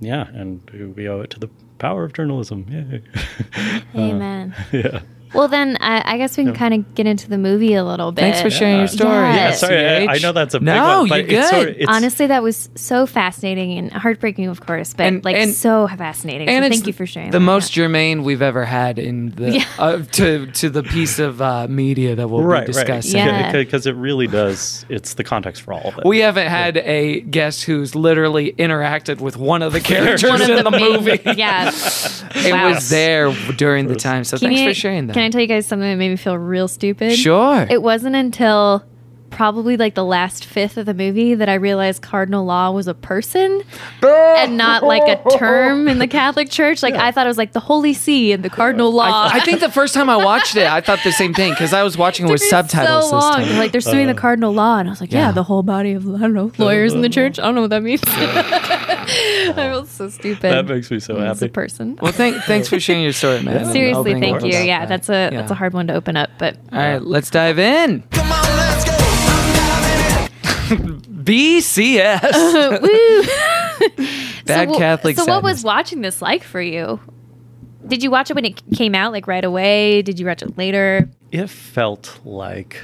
yeah and we owe it to the power of journalism Yay. Uh, Amen. yeah Well, then I, I guess we can kind of get into the movie a little bit. Thanks for sharing your story. Yeah. yeah sorry I, I know that's a big No, one but you're it's good. sort of, it's, Honestly, that was so fascinating and heartbreaking, of course, but And- like and- so fascinating. And it's thank you for sharing. the that. most germane we've ever had in the Yeah. uh, to to the piece of uh, media that we'll right be discussing. Yeah. because it really does it's the context for all of it We haven't had a guest who's literally interacted with one of the characters One of in the, the, movie. Yeah. It Wow. was there during the time. So Can thanks you- for sharing that. Can I tell you guys something that made me feel real stupid? Sure. It wasn't until probably like the last fifth of the movie that I realized cardinal law was a person and not like a term in the Catholic Church. Like I thought it was like the Holy See and the cardinal law. I, I think the first time I watched it, I thought the same thing because I was watching it with subtitles So this long. time. Like they're suing the uh, cardinal law, and I was like, yeah, Yeah. the whole body of I don't know lawyers in the church. I don't know what that means. I feel so stupid. that makes me so happy. As a person. Well, thank, thanks for sharing your story, man. Seriously, thank you. Yeah, that's a that's a hard one to open up, but All right, let's dive in. BCS. woo. Bad so, Catholic So, what was watching this like for you? Did you watch it when it came out, like right away? Did you watch it later? it felt like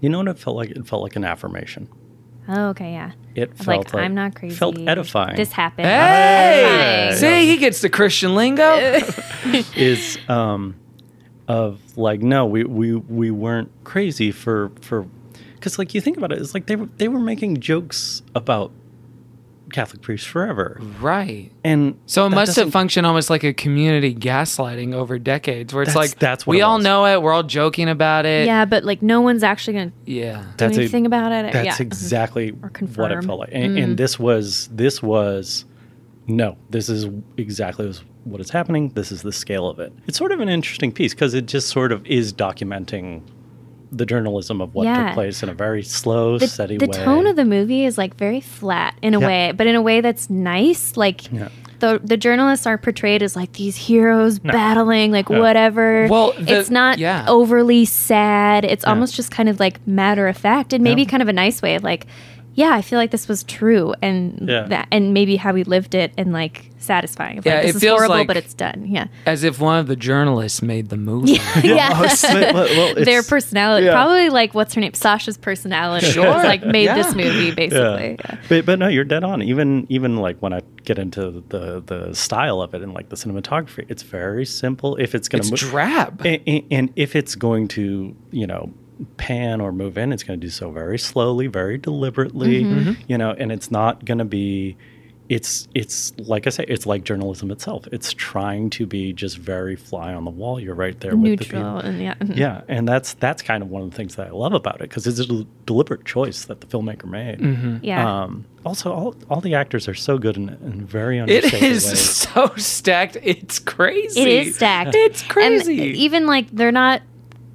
you know what it felt like it felt like an affirmation Oh, okay, yeah. it Of felt like, I'm not crazy. felt edifying This happened. Hey, Fine. see, he gets the Christian lingo. is um of like no we we we weren't crazy for for because like you think about it it's like they were they were making jokes about catholic priests forever right. and So it must have functioned almost like a community gaslighting over decades, where it's That's- like that's what we all know it, we're all joking about it. Yeah, but like no one's actually gonna do yeah. That's a- anything about it. That's yeah. exactly what it felt like. And, and mm. this was this was no, this is exactly what is happening. This is the scale of it. It's sort of an interesting piece because it just sort of is documenting the journalism of what Yeah. took place in a very slow, the, steady the way. The tone of the movie is like very flat in a Yeah. way, but in a way that's nice. Like Yeah. the the journalists are portrayed as like these heroes battling, like Yeah. whatever. Well, the- it's not yeah. overly sad. It's almost just kind of like matter of fact, and maybe Yeah. kind of a nice way of like, yeah, I feel like this was true, and Yeah. that, and maybe how we lived it, and like satisfying. Of, like, Yeah, this it is feels horrible, like- but it's done. Yeah, As if one of the journalists made the movie. yeah. Oh, well, well, Their personality, yeah. probably like what's her name, Sacha's personality, Sure. has, like made Yeah. this movie basically. Yeah. But but no, you're dead on. Even even like when I get into the the style of it and like the cinematography, it's very simple. If it's gonna It's mo- drab. and, and- and if it's going to you know pan or move in it's going to do so very slowly very deliberately Mm-hmm. you know and it's not going to be it's it's like i say it's like journalism itself it's trying to be just very fly on the wall you're right there with the Neutral people and yeah. yeah and that's that's kind of one of the things that i love about it because it's a del- deliberate choice that the filmmaker made Mm-hmm. Yeah. um, also all, all the actors are so good in, in very It understated is ways. so stacked. It's crazy. It is stacked. It's And crazy. even like they're not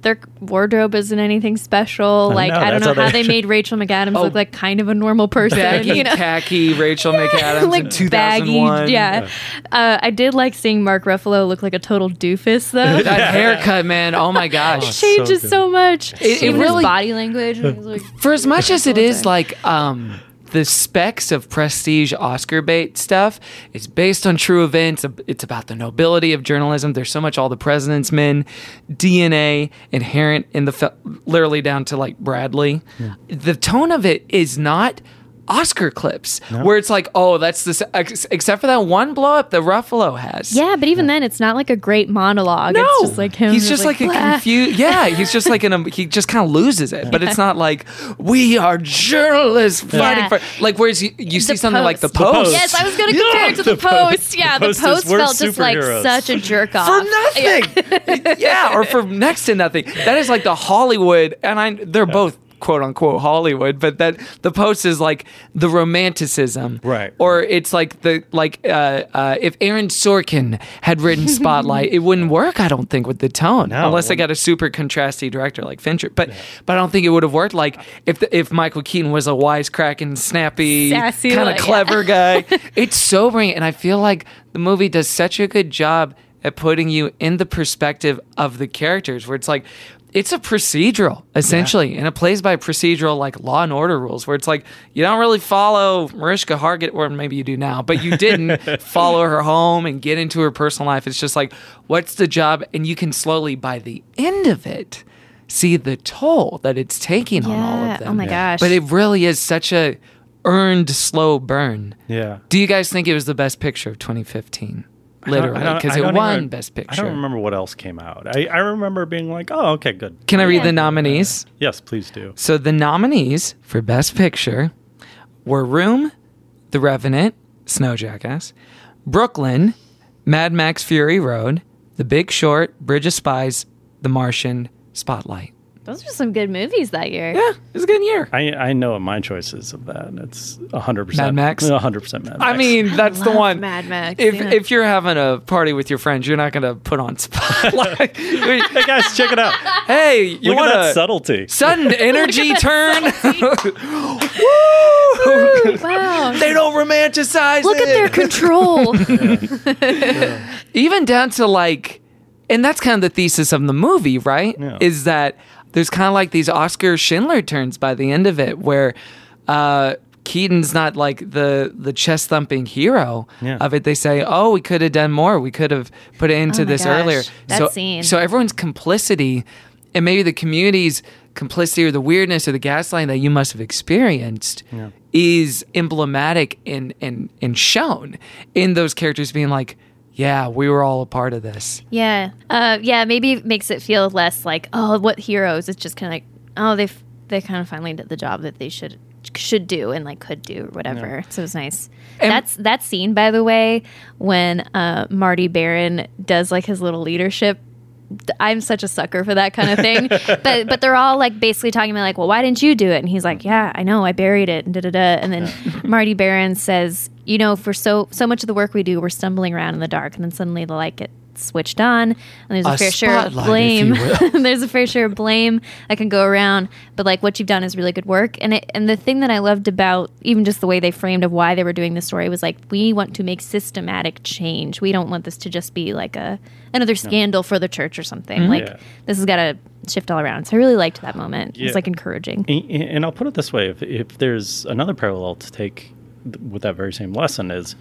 their wardrobe isn't anything special. I like know, I don't know how how they- they made Rachel McAdams Oh. look like kind of a normal person. Baggy, you know? tacky Rachel McAdams like in 2001. baggy, yeah. Uh, I did like seeing Mark Ruffalo look like a total doofus though. That haircut, man. Oh my gosh. so changes so, good. much. It- it really- body language. like, For as much as it all is day. like um the specs of prestige Oscar bait stuff is based on true events. It's about the nobility of journalism. There's so much all the president's men DNA inherent in the fi- literally down to like Bradley. The tone of it is not Oscar clips where it's like, oh, that's this, ex- except for that one blow up that Ruffalo has. Yeah, but even then, it's not like a great monologue. No, it's just like him. He's just like, a confused. Yeah, he's just like in a. He just kind of loses it, but it's not like we are journalists fighting Yeah. for. Like whereas you, you see The something like the Post. post. Yes, I was going to Yeah, compare it to the, the Post. post. Yeah, The the Post post, is- we're felt just like such a jerk off for nothing. Yeah. or for next to nothing. That is like the Hollywood, and I they're both quote unquote Hollywood, but that the post is like the romanticism, Right. Or it's like the like uh, uh, if Aaron Sorkin had written Spotlight, it wouldn't work. I don't think with the tone, No. unless they got a super contrasty director like Fincher. But but I don't think it would have worked. Like if the, if Michael Keaton was a wisecracking, snappy, Sassy, kind of like- clever guy, it's sobering, and I feel like the movie does such a good job at putting you in the perspective of the characters, where it's like. It's a procedural, essentially, and it plays by procedural, like Law and Order rules, where it's like you don't really follow Mariska Hargitay, or maybe you do now, but you didn't follow her home and get into her personal life. It's just like, what's the job? And you can slowly, by the end of it, see the toll that it's taking on all of them. Oh my gosh. But it really is such a earned slow burn. Yeah. Do you guys think it was the best picture of 2015? Literally, because it won even- best Picture. I don't remember what else came out. I, I remember being like, oh, okay, good. Can I read Yeah. the nominees? Yes, please do. So the nominees for best picture were Room, The Revenant, Snow Jackass, Brooklyn, Mad Max Fury Road, The Big Short, Bridge of Spies, The Martian, Spotlight. Those are some good movies that year. Yeah, it was a good year. I I know what my choices of that. It's 100% Mad Max? 100% Mad Max. I mean, that's the one. Mad Max, If yeah. if you're having a party with your friends, you're not gonna put on Spotlight. hey guys, check it out. hey, you Look want at that subtlety. sudden energy turn? Woo! Wow. they don't romanticize Look at their control. even down to like and that's kind of the thesis of the movie right Yeah. is that there's kind of like these oscar schindler turns by the end of it where uh Keaton's not like the the chest thumping hero Yeah. of it. They say, "Oh, we could have done more. We could have put it into Oh this gosh, earlier." that so, scene. so everyone's complicity, and maybe the community's complicity or the weirdness or the gaslighting that you must have experienced is emblematic and and and shown in those characters being like, "Yeah, we were all a part of this." yeah. Uh, yeah, maybe it makes it feel less like, oh, what heroes? It's just kind of like, oh, they've they kind of finally did the job that they should should do and like could do or whatever. So it was nice. And- That's that scene, by the way, when uh, Marty Baron does like his little leadership. I'm such a sucker for that kind of thing. but but they're all like basically talking about like, well, why didn't you do it? And he's like, yeah, I know, I buried it, and da da da. And then Marty Baron says, you know, for so so much of the work we do, we're stumbling around in the dark, and then suddenly the light gets switched on, and there's a, A fair share of blame. there's a fair share of blame that can go around. But like what you've done is really good work. And it and the thing that I loved about even just the way they framed of why they were doing this story was like we want to make systematic change. We don't want this to just be like a another scandal for the church or something. Mm-hmm. Like Yeah. this has got to shift all around. So I really liked that moment. It Yeah. was like encouraging. And and I'll put it this way: if, if there's another parallel to take th- with that very same lesson, is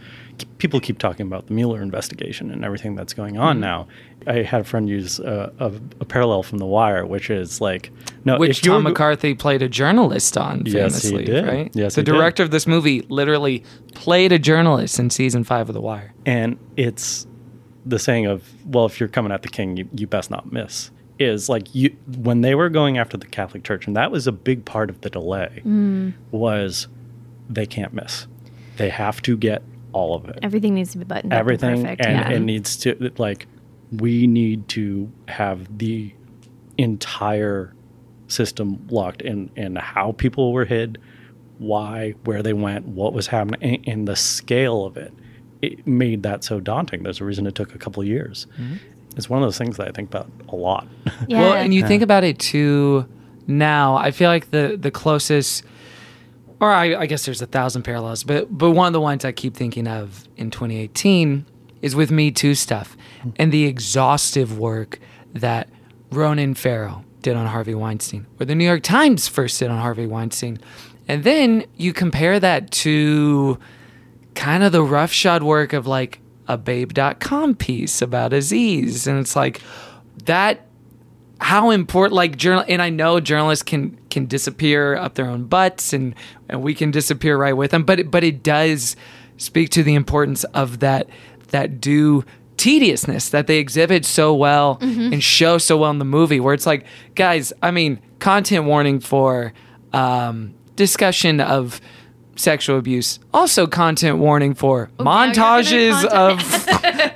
people keep talking about the Mueller investigation and everything that's going Mm-hmm. on now. I had a friend use a, a, a parallel from The Wire, which is like, no, Which Tom McCarthy played a journalist on Yes, he famously, did. right? Yes, the he did. director of this movie literally played a journalist in season five of The Wire. and it's the saying of, well, if you're coming at the king, you, you best not miss. Is like you when they were going after the Catholic Church, and that was a big part of the delay. Was they can't miss. They have to get all of it. Everything needs to be buttoned up everything perfect. and yeah. it needs to like we need to have the entire system locked in and how people were hid why where they went what was happening and, and the scale of it it made that so daunting there's a reason it took a couple of years mm-hmm. it's one of those things that i think about a lot yeah. Well, and you think about it too now, I feel like the the closest or I, I guess there's a thousand parallels, but but one of the ones I keep thinking of in 2018 is with Me Too stuff hmm. and the exhaustive work that Ronan Farrow did on Harvey Weinstein, or the New York Times first did on Harvey Weinstein, And then you compare that to kind of the roughshod work of like a babe.com piece about Aziz. And it's like that how important like journal and I know journalists can can disappear up their own butts and and we can disappear right with them, but it, but it does speak to the importance of that that due tediousness that they exhibit so well and show so well in the movie where it's like guys i mean content warning for um, discussion of sexual abuse also content warning for now you're montages of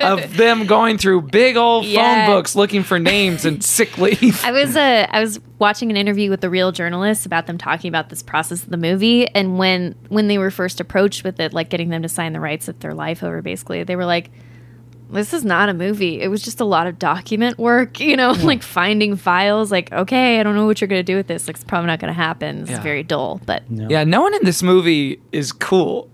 of them going through big old Yes. phone books looking for names and sick leave I was uh, I was watching an interview with the real journalists about them talking about this process of the movie, and when when they were first approached with it, like getting them to sign the rights of their life over, basically, they were like, "This is not a movie. It was just a lot of document work, you know, like finding files. Like, okay, I don't know what you're gonna do with this. Like, it's probably not gonna happen. It's Yeah. very dull, but yeah no one in this movie is cool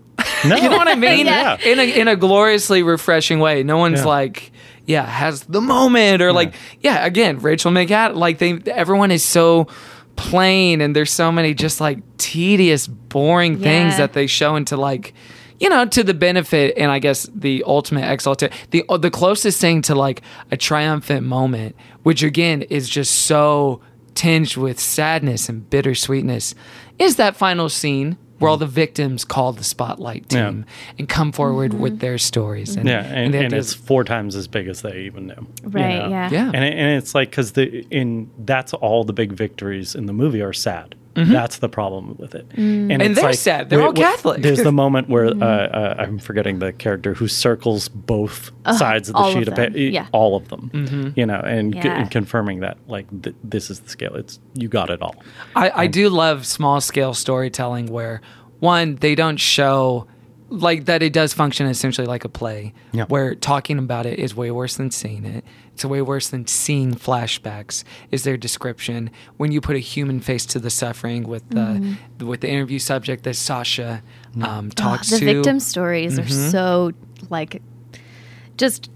No. you know what I mean? Yeah. In a in a gloriously refreshing way. No one's Yeah. like, yeah, has the moment or like, yeah. Again, Rachel McAdams. Like they, everyone is so plain, and there's so many just like tedious, boring things that they show into like. You know, to the benefit and I guess the ultimate exaltation, the uh, the closest thing to like a triumphant moment, which again is just so tinged with sadness and bittersweetness, is that final scene where all the victims call the spotlight Yeah. team and come forward with mm-hmm. their stories. And, Yeah, and, the and it's is- four times as big as they even knew. you Right, know? yeah. Yeah. And it, and it's like because the in that's all the big victories in the movie are sad. Mm-hmm. That's the problem with it. Mm. And, And it's they're like, sad. They're all wh- wh- Catholic. There's the moment where mm-hmm. uh, uh, I'm forgetting the character who circles both uh-huh. sides of the sheet of of them, paper, yeah. all of them. Mm-hmm. You know, and, c- Yeah. and confirming that like th- this is the scale. It's you got it all. I, I do love small scale storytelling where one they don't show like that it does function essentially like a play Yeah. where talking about it is way worse than seeing it it's way worse than seeing flashbacks is their description. When you put a human face to the suffering with the with the interview subject that sacha um, talks the to. The victim stories are Mm-hmm. so like just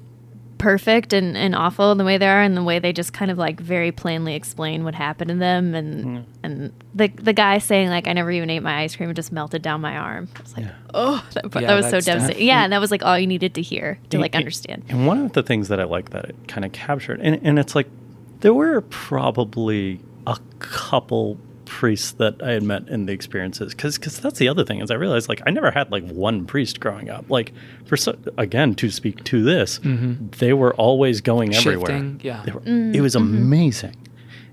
perfect and, and awful in the way they are and the way they just kind of like very plainly explain what happened to them and Mm. and the the guy saying like I never even ate my ice cream it just melted down my arm. I was like, oh, that, Yeah, that was so that's tough. devastating. Yeah, and that was like all you needed to hear to like And- understand. And one of the things that I like that it kind of captured, and, and it's like there were probably a couple priests that I had met in the experiences, because because that's the other thing is I realized like I never had like one priest growing up. Like for so, again to speak to this, they were always going everywhere. Shifting, yeah. They were- It was amazing.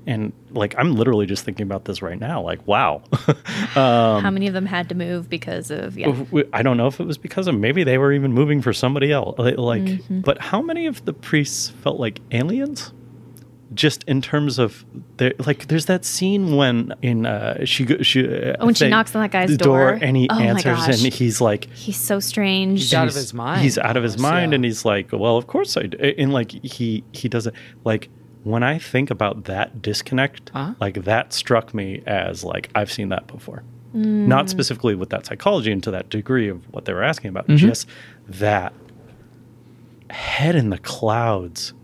And like I'm literally just thinking about this right now. Like, wow. Um, How many of them had to move because of yeah. I don't know if it was because of maybe they were even moving for somebody else. Like, like- Mm-hmm. but how many of the priests felt like aliens? Just in terms of their like, there's that scene when in uh, she go- she uh, Oh, when she knocks on that guy's the door? and he Oh answers and he's like He's so strange. He's out of his mind, He's out of his mind, yeah. and he's like, "Well, of course I." Do. And like he he doesn't like when I think about that disconnect, Uh-huh. like that struck me as like I've seen that before. Mm. Not specifically with that psychology and to that degree of what they were asking about, Mm-hmm. just that head in the clouds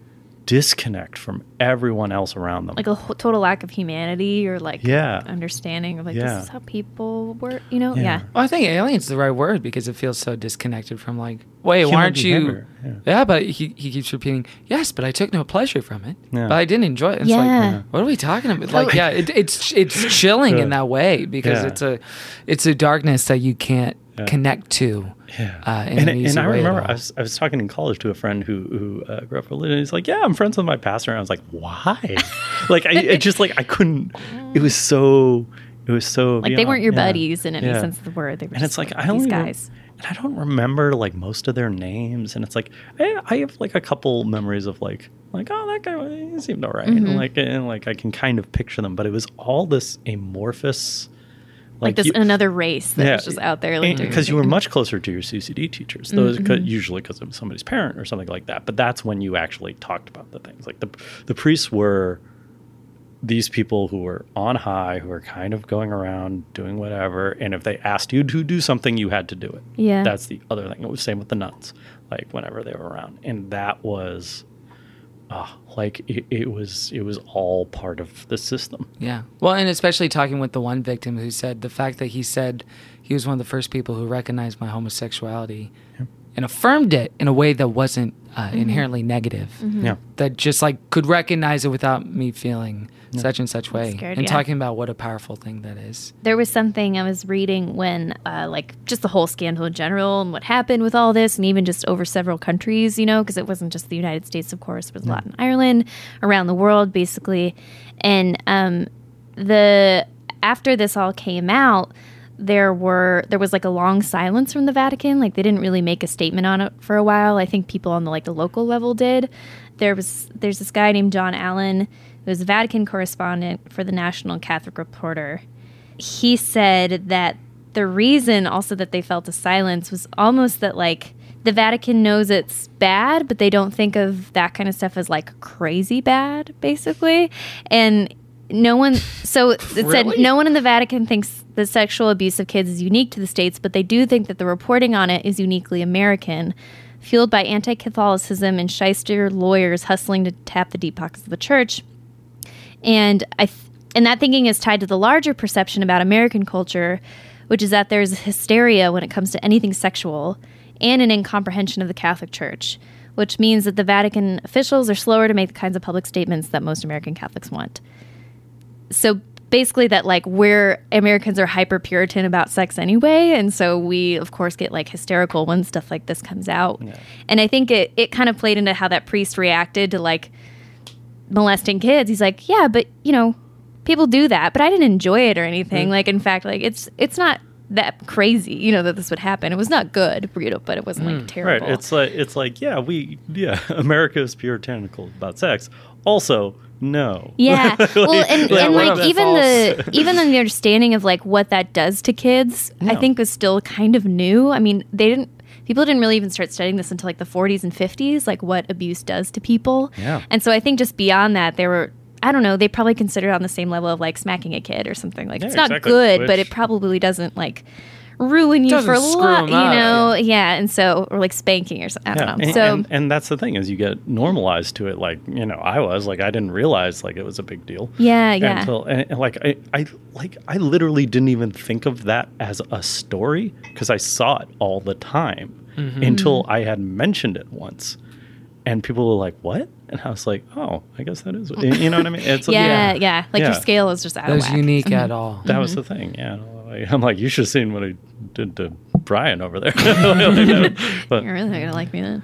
disconnect from everyone else around them. like a whole, total lack of humanity or like Yeah. understanding of like Yeah. this is how people work, you know? Yeah. yeah. Well, I think alien's the right word because it feels so disconnected from like, wait, Human why aren't you? yeah. Yeah. but he, he keeps repeating, yes, but I took no pleasure from it. Yeah. But I didn't enjoy it. It's Yeah. like, what are we talking about? Like, yeah, it, it's it's chilling in that way because Yeah. it's a it's a darkness that you can't Yeah. connect to. Yeah, uh, in and, an easy and I way at remember. I was, I was talking in college to a friend who who uh, grew up religious. He's like, "Yeah, I'm friends with my pastor." And I was like, "Why?" like I it just like I couldn't. It was so. It was so. Like they beyond- weren't your yeah, buddies in any yeah. sense of the word. They were And just it's like like I don't these even, guys. and I don't remember like most of their names. And it's like I, I have like a couple memories of like like oh that guy he seemed alright. Mm-hmm. and like and like I can kind of picture them, but it was all this amorphous. Like, this you- another race that was just out there like because you were much closer to your CCD teachers. Those Mm-hmm. 'cause- usually because of somebody's parent or something like that. But that's when you actually talked about the things. Like the the priests were these people who were on high, who were kind of going around doing whatever. And if they asked you to do something, you had to do it. Yeah. That's the other thing. It was same with the nuns. Like whenever they were around, and that was ah, like it, it was it was all part of the system. Yeah. Well, and especially talking with the one victim who said the fact that he said he was one of the first people who recognized my homosexuality and affirmed it in a way that wasn't uh, inherently negative. Yeah. That just like could recognize it without me feeling such and such way. scared, and yeah. talking about what a powerful thing that is. there was something I was reading when, uh, like, just the whole scandal in general and what happened with all this, and even just over several countries, you know, because it wasn't just the United States, of course, it was a lot in Ireland, around the world, basically. And um, the after this all came out, there were there was like a long silence from the Vatican. Like they didn't really make a statement on it for a while. I think people on the like the local level did. There was there's this guy named John Allen who was a Vatican correspondent for the National Catholic Reporter. He said that the reason also that they felt a silence was almost that like the Vatican knows it's bad, but they don't think of that kind of stuff as like crazy bad, basically. And no one, so it said no one in the Vatican thinks the sexual abuse of kids is unique to the States, but they do think that the reporting on it is uniquely American, fueled by anti Catholicism and shyster lawyers hustling to tap the deep pockets of the church. And I th- and that thinking is tied to the larger perception about American culture, which is that there's hysteria when it comes to anything sexual and an incomprehension of the Catholic Church, which means that the Vatican officials are slower to make the kinds of public statements that most American Catholics want. So basically that like we're Americans are hyper puritan about sex anyway, and so we of course get like hysterical when stuff like this comes out. And I think it it kind of played into how that priest reacted to like molesting kids. He's like, yeah, but you know, people do that, but I didn't enjoy it or anything. Like, in fact, like it's it's not that crazy, you know, that this would happen. It was not good, know, but it wasn't like mm, terrible. Right. It's like it's like yeah, we yeah, America is puritanical about sex. Also, no. Yeah. Well, and, like, and like even false? the even the understanding of like what that does to kids, I think was still kind of new. I mean, they didn't people didn't really even start studying this until like the 40s and 50s, like what abuse does to people. Yeah. And so I think just beyond that, they were I don't know, they probably consider it on the same level of like smacking a kid or something. Like Yeah, it's not exactly. good, but it probably doesn't like ruin you for a screw lot, 'em you up, know. Yeah. and so or like spanking or something. I Yeah, don't know. and, so and, and that's the thing is you get normalized to it. Like you know, I was like I didn't realize like it was a big deal. Yeah, yeah. Until and, and, like I, I like I literally didn't even think of that as a story because I saw it all the time Mm-hmm. until I had mentioned it once, and people were like, "What?" And I was like, "Oh, I guess that is." You know what I mean? It's like, yeah, yeah, Like your scale is just out That of was whack. unique at all. That was the thing. Yeah. Like, I'm like, you should have seen what I did to Brian over there. but You're really not gonna like me then.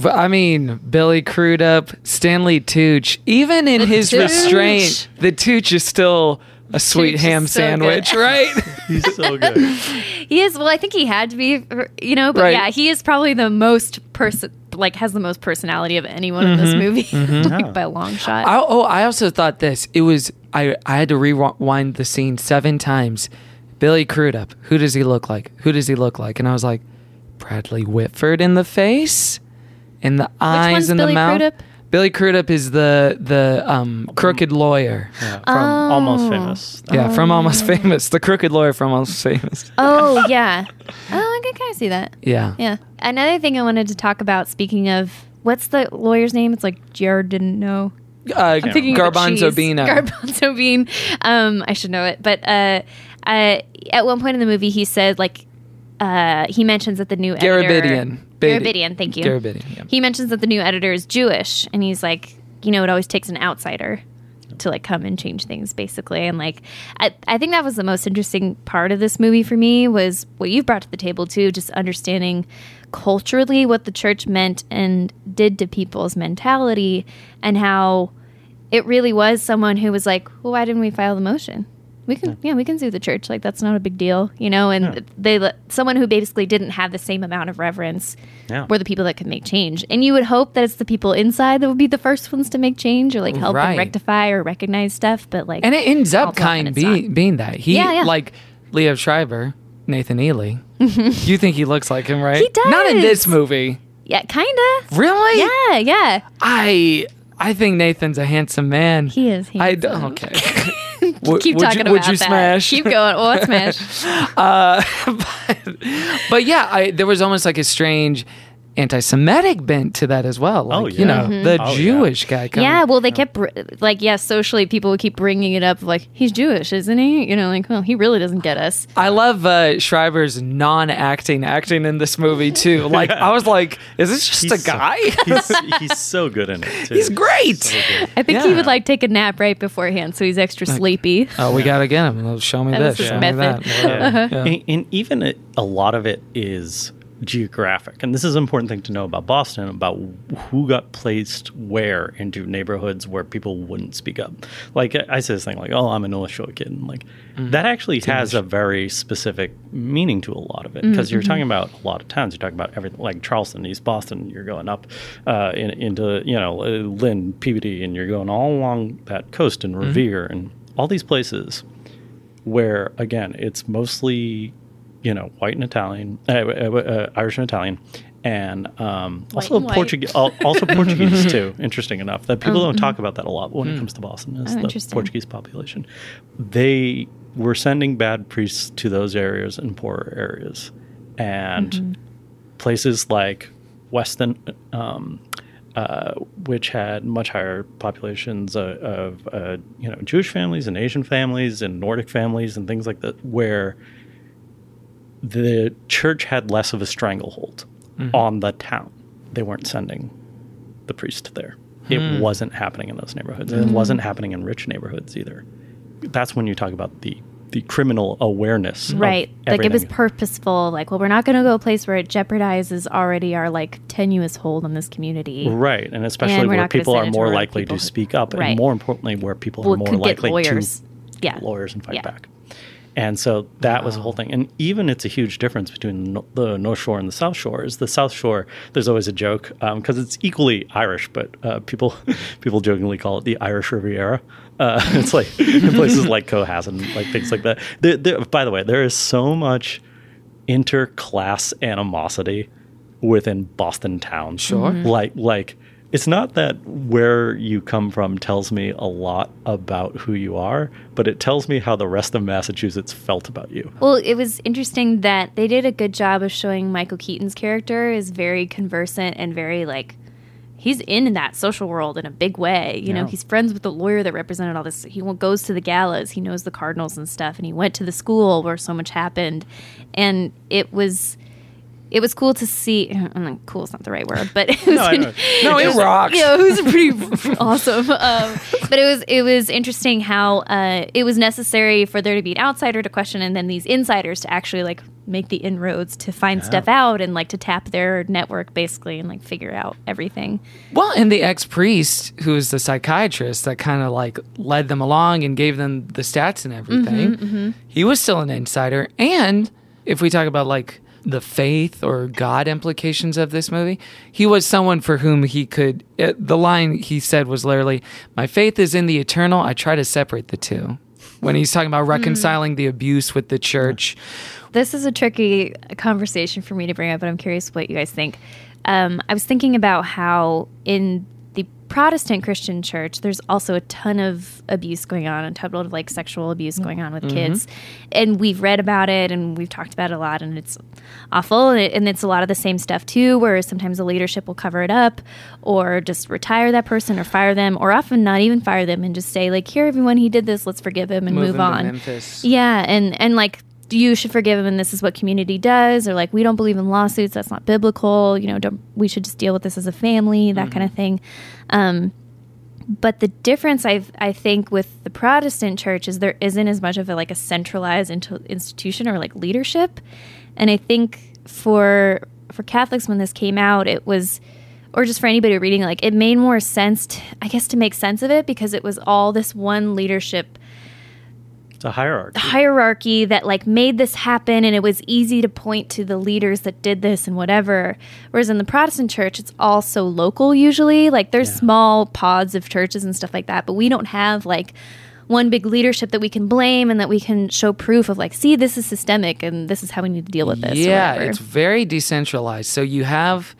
But, I mean, Billy Crudup, Stanley Tucci, even in his Tooch. restraint, the Tooch is still a sweet Tooch is ham so good. sandwich, right? he's so good. He is. Well, I think he had to be, you know. But Right. yeah, he is probably the most person, like, has the most personality of anyone in this mm-hmm. movie, mm-hmm. like Yeah. by a long shot. I, oh, I also thought this. It was I. I had to rewind the scene seven times. Billy Crudup. Who does he look like? Who does he look like? And I was like, Bradley Whitford in the face, in the eyes in and Billy the mouth. Crudup? Billy Crudup is the the um, crooked lawyer. Yeah, from Almost Oh. Famous. Yeah, from Almost Famous. The crooked lawyer from Almost Famous. oh yeah. Oh, I can kind of see that. Yeah. Yeah. Another thing I wanted to talk about. Speaking of, what's the lawyer's name? It's like Jared didn't know. Uh, I'm thinking of a Garbanzo Bean. Garbanzo bean. Um, I should know it, but uh, uh, at one point in the movie, he said like uh, he mentions that the new editor, Garabedian. Beatty. Garabedian, thank you. Garabedian, yeah. He mentions that the new editor is Jewish, and he's like, you know, it always takes an outsider to like come and change things, basically. And like, I, I think that was the most interesting part of this movie for me was what you've brought to the table too, just understanding culturally what the church meant and did to people's mentality, and how it really was someone who was like, well, why didn't we file the motion? We can, yeah, we can sue the church. Like that's not a big deal, you know. And they, let someone who basically didn't have the same amount of reverence, Yeah. were the people that could make change. And you would hope that it's the people inside that would be the first ones to make change or like help Right. rectify or recognize stuff. But like, And it ends up kind be, being that. He Yeah, yeah. like Liev Schreiber, Nathan Ely. you think he looks like him, right? He does Not in this movie. yeah, kind of. Really? Yeah, yeah. I I think Nathan's a handsome man. He is I handsome. okay. Keep talking you, about would you that. smash? Keep going. Well, let's smash. Uh, but, but yeah, I, there was almost like a strange anti-Semitic bent to that as well. Like, Oh, you know, yeah. the. Oh, yeah. Jewish guy. Coming. Yeah, well, they kept br- like, yeah, socially, people would keep bringing it up, like he's Jewish, isn't he? You know, like, well, he really doesn't get us. I love uh, Schreiber's non-acting acting in this movie too. Like, I was like, is this just He's a so- guy? he's, he's so good in it. Too. He's great. So. I think he would like take a nap right beforehand, so he's extra sleepy. oh, we gotta get him. Show me That this. was his Show me method. that. Yeah. Yeah. And, and even it, a lot of it is geographic. And this is an important thing to know about Boston about who got placed where into neighborhoods where people wouldn't speak up. Like I say this thing like, oh, I'm a North Shore kid. And like that actually has a very specific meaning to a lot of it because you're talking about a lot of towns. You're talking about everything like Charlestown, East Boston. You're going up uh, in, into, you know, uh, Lynn, Peabody, and you're going all along that coast and Revere and all these places where again it's mostly you know white and Italian, uh, uh, uh, Irish and Italian, and um, also and. Portuguese, also Portuguese too. Interesting enough that people don't talk about that a lot when it comes to Boston is Oh, the. Portuguese population. They were sending bad priests to those areas and poorer areas, and places like Weston. Um, uh, which had much higher populations uh, of uh, you know Jewish families and Asian families and Nordic families and things like that, where the church had less of a stranglehold mm-hmm. on the town. They weren't sending the priest there. It hmm. wasn't happening in those neighborhoods, and it hmm. wasn't happening in rich neighborhoods either. That's when you talk about the the criminal awareness, of Right. Like it was purposeful. Like, well, we're not going to go a place where it jeopardizes already our like tenuous hold on this community. Right, and especially And where people are more likely people to speak up, Right. and more importantly, where people Well, are more could likely lawyers. to Yeah. lawyers and fight Yeah. back. And so that was the whole thing. And even it's a huge difference between no- the North Shore and the South Shore. Is the South Shore? There's always a joke because it's equally Irish, but uh, people people jokingly call it the Irish Riviera. Uh, it's like in places like Cohasset, like things like that. There, there, by the way, there is so much interclass animosity within Boston town. Sure. Like like it's not that where you come from tells me a lot about who you are, but it tells me how the rest of Massachusetts felt about you. Well, it was interesting that they did a good job of showing Michael Keaton's character is very conversant and very like he's in that social world in a big way. You know, he's friends with the lawyer that represented all this. He goes to the galas. He knows the Cardinals and stuff, and he went to the school where so much happened, and it was. It was cool to see. I mean, cool is not the right word, but it was. I know. No, it was- rocks. Yeah, it was pretty awesome. Um, but it was it was interesting how uh, it was necessary for there to be an outsider to question, and then these insiders to actually like make the inroads to find stuff out and like to tap their network basically and like figure out everything. Well, and the ex priest, who is the psychiatrist that kind of like led them along and gave them the stats and everything, he was still an insider. And if we talk about like the faith or God implications of this movie, he was someone for whom he could. It, the line he said was literally, My faith is in the eternal. I try to separate the two. When he's talking about reconciling the abuse with the church. This is a tricky conversation for me to bring up, but I'm curious what you guys think. Um, I was thinking about how in Protestant Christian church, there's also a ton of abuse going on, a ton of like sexual abuse going on with mm-hmm. kids, and we've read about it and we've talked about it a lot, and it's awful, and, it, and it's a lot of the same stuff too, where sometimes the leadership will cover it up, or just retire that person, or fire them, or often not even fire them, and just say like, "Here, everyone, he did this. Let's forgive him and Move move, on." Memphis. Yeah, and and like you should forgive him and this is what community does? Or like we don't believe in lawsuits. That's not biblical. You know don't, we should just deal with this as a family that kind of thing. Um, but the difference I I think with the Protestant church is there isn't as much of a like a centralized into institution or like leadership, and I think for for Catholics when this came out, it was, or just for anybody reading, like it made more sense, to, I guess, to make sense of it because it was all this one leadership It's a hierarchy. The hierarchy that like made this happen and it was easy to point to the leaders that did this and whatever whereas in the protestant church it's all so local usually like there's small pods of churches and stuff like that but we don't have like one big leadership that we can blame and that we can show proof of like see this is systemic and this is how we need to deal with this Yeah, it's very decentralized. So you have,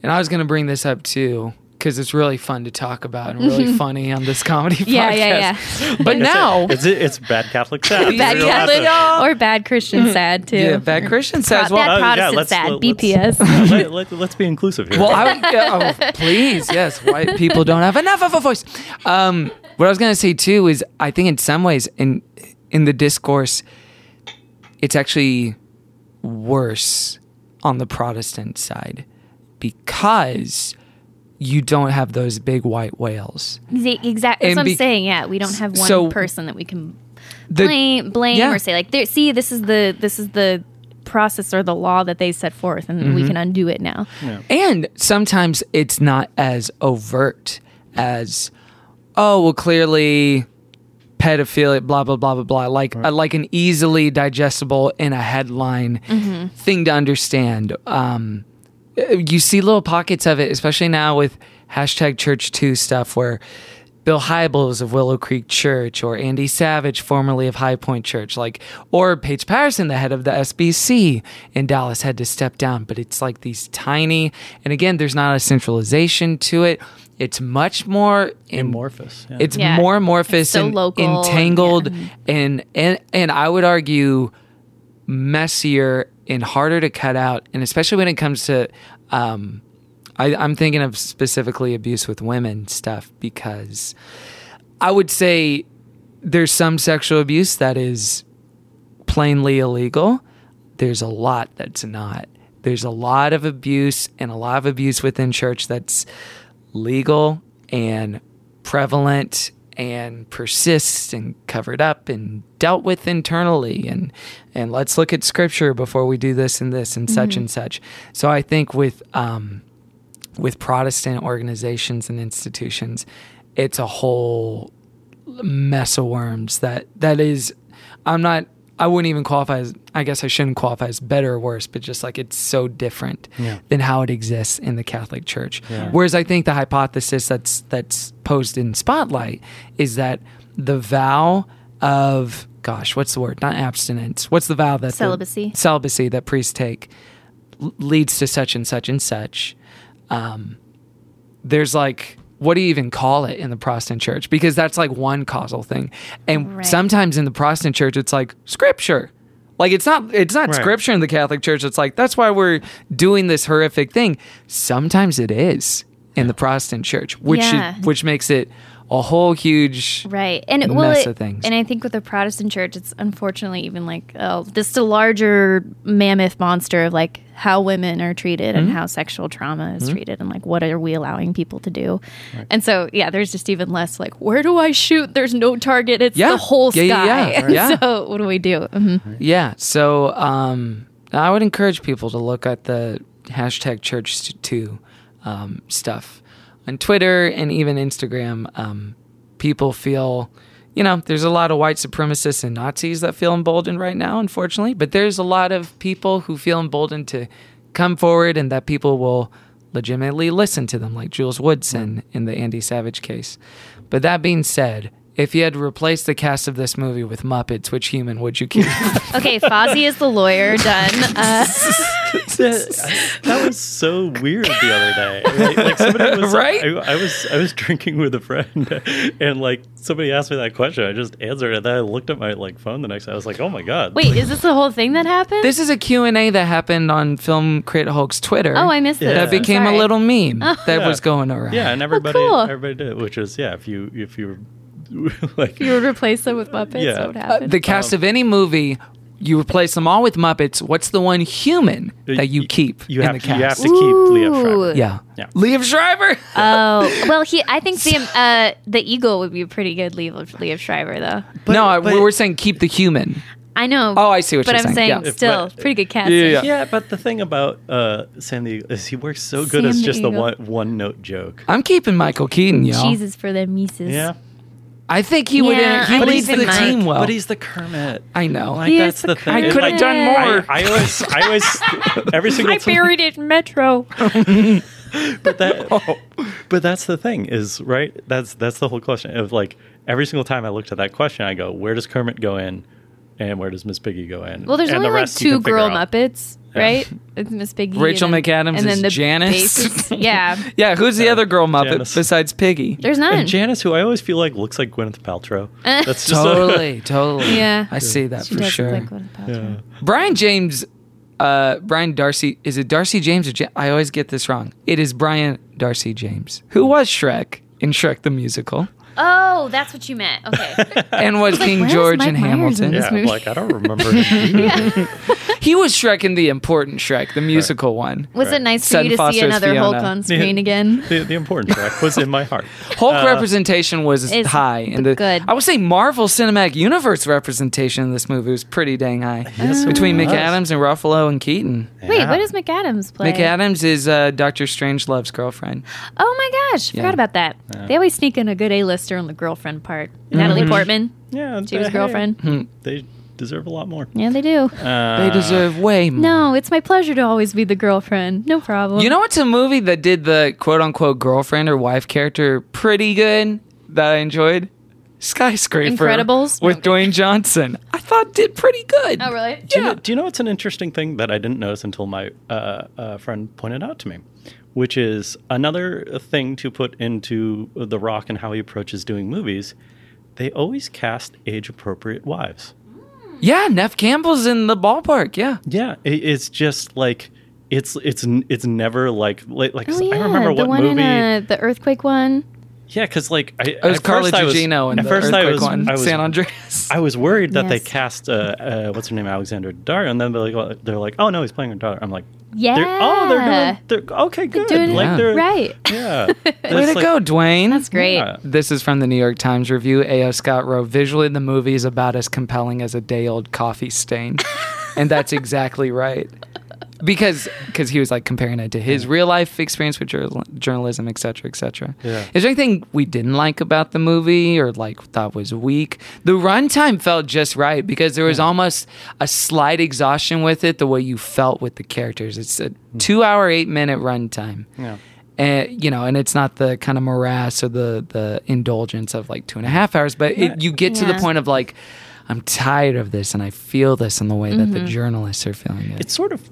and I was going to bring this up too. Because it's really fun to talk about and really funny on this comedy Yeah, podcast. yeah, But now, it's it's bad Catholic sad. Bad Catholic to- or bad Christian sad too. yeah, bad Christian says, Pro- well, bad Oh, yeah, Protestant let's- sad. let's- BPS. let, let, let's be inclusive here. Well, I would, yeah, oh, please, yes. White people don't have enough of a voice. Um, what I was gonna say too is, I think in some ways, in in the discourse, it's actually worse on the Protestant side because you don't have those big white whales. Exactly. That's And what I'm be- saying. Yeah, we don't have one So- person that we can The- blame, blame yeah. or say like, there, see, this is the this is the process or the law that they set forth, and Mm-hmm. we can undo it now. And sometimes it's not as overt as, oh, well, clearly pedophilia, blah, blah, blah, blah, blah. Like, uh, like an easily digestible in a headline thing to understand. Um, you see little pockets of it, especially now with hashtag church 2 stuff where Bill Hybels of Willow Creek Church or Andy Savage, formerly of High Point Church, like, or Paige Patterson, the head of the SBC in Dallas, had to step down. But it's like these tiny, and again, there's not a centralization to it. It's much more in, amorphous. Yeah. it's Yeah. more amorphous It's so and local entangled, yeah. and and and I would argue messier and harder to cut out, and especially when it comes to. Um, I, I'm thinking of specifically abuse with women stuff because I would say there's some sexual abuse that is plainly illegal. There's a lot that's not. There's a lot of abuse and a lot of abuse within church that's legal and prevalent and persists and covered up and dealt with internally and and let's look at scripture before we do this and this and such and such. So I think with um with Protestant organizations and institutions, it's a whole mess of worms that that is I'm not I wouldn't even qualify as I guess I shouldn't qualify as better or worse, but just like it's so different Yeah. than how it exists in the Catholic Church. Yeah. Whereas I think the hypothesis that's that's posed in Spotlight is that the vow of gosh, what's the word? Not abstinence. What's the vow that the- Celibacy. celibacy that priests take leads to such and such and such. Um, there's like what do you even call it in the Protestant church? Because that's like one causal thing. And Right. sometimes in the Protestant church it's like scripture. Like it's not it's not Right. scripture in the Catholic church. It's like that's why we're doing this horrific thing. Sometimes it is in the Protestant church, which Yeah. is, which makes it a whole huge Right. And it, well, mess it- of things. and I think with the Protestant church, it's unfortunately even like oh, a larger mammoth monster of like how women are treated Mm-hmm. and how sexual trauma is treated and like what are we allowing people to do. And so yeah, there's just even less like where do I shoot? There's no target. It's Yeah. the whole Yeah, sky. yeah, yeah. Right. Yeah. so what do we do? Mhm. Yeah. So um, I would encourage people to look at the hashtag church two um, stuff on Twitter and even Instagram. Um, people feel, you know, there's a lot of white supremacists and Nazis that feel emboldened right now, unfortunately, but there's a lot of people who feel emboldened to come forward and that people will legitimately listen to them, like Jules Woodson in the Andy Savage case. But that being said, if you had to replace the cast of this movie with Muppets, which human would you keep? Okay, Fozzie is the lawyer. Done. Uh, that, that was so weird the other day. Like, like somebody was Right? I, I was I was drinking with a friend, and like somebody asked me that question. I just answered it. Then I looked at my like phone the next. day. I was like, oh my god. wait, is this the whole thing that happened? This is a Q&A that happened on Film Crit Hulk's Twitter. oh, I missed Yeah. That became a. Oh. little meme that Yeah. was going around. Yeah, and everybody cool. everybody did, which is yeah. If you if you like You would replace them with Muppets. Yeah. What would Uh, the cast of any movie, you replace them all with Muppets. What's the one human that you keep you in have the to, cast? you have to keep Liev Schreiber. yeah. Yeah. Liev Schreiber. Oh well, he. I think the uh, the eagle would be a pretty good Liev, Liev Schreiber though. no, but- we were saying keep the human. I know. Oh, I see what but you're saying. But I'm saying. saying Yeah. still But- pretty good casting. Yeah, yeah, Yeah, but the thing about uh, Sam the Eagle is he works so good Sam as the just the one one note joke. I'm keeping Michael Keaton, y'all. Jesus for the Mises. Yeah, I think he would. Yeah, He I leads the Mike. team well. but he's the Kermit. I know. Like He that's is the the thing. I could have like, done more. I, I always, I always, every single time. I time. buried it in Metro. but that, oh. but that's the thing is right. That's that's the whole question of like every single time I looked at that question, I go, where does Kermit go in? And where does Miss Piggy go in? Well, there's and only the like two girl. Muppets, right? It's Miss Piggy, Rachel and McAdams and then is the Janice. basis- yeah, Janice. and then the basis- yeah. Yeah, who's the other girl Muppet Janice. besides Piggy? There's none. And Janice, who I always feel like looks like Gwyneth Paltrow. That's just a- Totally, totally. Yeah. I see that She for does look sure. like Gwyneth Paltrow. Brian James, uh, Brian Darcy, is it Darcy James or Ja- I always get this wrong. It is Brian Darcy James, who was Shrek in Shrek the Musical Oh, that's what you meant. Okay. and was King where's George Mike in Hamilton. in this yeah, movie? like I don't remember. He was Shrek in the important Shrek, the musical one. Was it nice for Sutton you to Foster's see another Hulk on screen again? the, the important track was in my heart. Hulk representation was Is high, and the good. I would say Marvel Cinematic Universe representation in this movie was pretty dang high. Between. McAdams and Ruffalo and Keaton. Wait, Yeah. what does McAdams play? McAdams is uh, Doctor Strangelove's girlfriend. Oh my gosh, Yeah. forgot about that. They always sneak in a good A-lister on the girlfriend part. Natalie Mm-hmm. Portman, Yeah, she was hey, girlfriend. They deserve a lot more. Yeah, they do. Uh, They deserve way more. no, it's my pleasure to always be the girlfriend. No problem. You know what's a movie that did the quote unquote girlfriend or wife character pretty good that I enjoyed? Skyscraper. Incredibles? With Dwayne Johnson. I thought did pretty good. Oh, really? Do you, Yeah. know, do you know what's an interesting thing that I didn't notice until my uh, uh, friend pointed out to me? Which is another thing to put into The Rock and how he approaches doing movies. They always cast age appropriate wives. Yeah, Neve Campbell's in the ballpark. Yeah. Yeah, it, it's just like it's it's it's never like like, like Oh, yeah. I remember the what one movie. in uh, the earthquake one. Yeah, because like I, It was at Carla first I was- Gugino in the first I was, one. I was San Andreas. I was worried that they cast uh, uh, what's her name Alexandra Daddario, and then they're like well, they're like oh no he's playing her daughter. I'm like Yeah. they're, oh they're doing they're okay good doing like Yeah. they're right. yeah Way to like- go, Dwayne. That's great. yeah. This is from the New York Times review. A.O. Scott wrote, Visually, the movie is about as compelling as a day old coffee stain. and that's exactly right. Because cause he was like comparing it to his real life experience with journal- journalism, et cetera, et cetera. Yeah. Is there anything we didn't like about the movie or like thought was weak? The runtime felt just right because there was almost a slight exhaustion with it, the way you felt with the characters. It's a two hour, eight minute runtime yeah and you know, and it's not the kind of morass or the the indulgence of like two and a half hours, but it, you get to the point of like, I'm tired of this, and I feel this in the way Mm-hmm. that the journalists are feeling it. it's sort of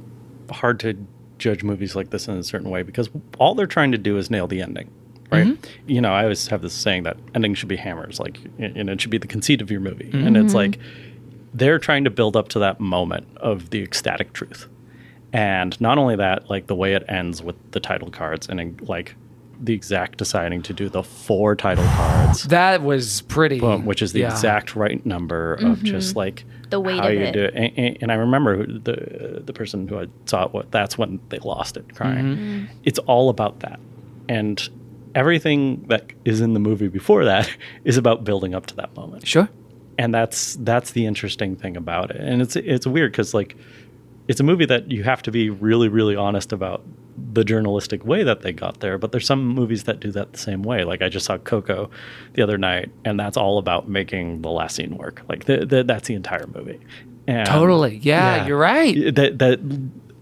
hard to judge movies like this in a certain way because all they're trying to do is nail the ending right Mm-hmm. you know i always have this saying that ending should be hammers like and it should be the conceit of your movie and Mm-hmm. it's like they're trying to build up to that moment of the ecstatic truth and not only that like the way it ends with the title cards and like the exact deciding to do the four title cards that was pretty, boom, which is the yeah. exact right number of just like Mm-hmm. The weight how of you it. do it. And, and- and I remember the the person who I saw it. What that's when they lost it, crying. Mm-hmm. It's all about that, and everything that is in the movie before that is about building up to that moment. Sure. And that's that's the interesting thing about it. And it's it's weird because like it's a movie that you have to be really really honest about the journalistic way that they got there but there's some movies that do that the same way like i just saw coco the other night and that's all about making the last scene work like the, the, that's the entire movie and Totally. Yeah, you're right. that that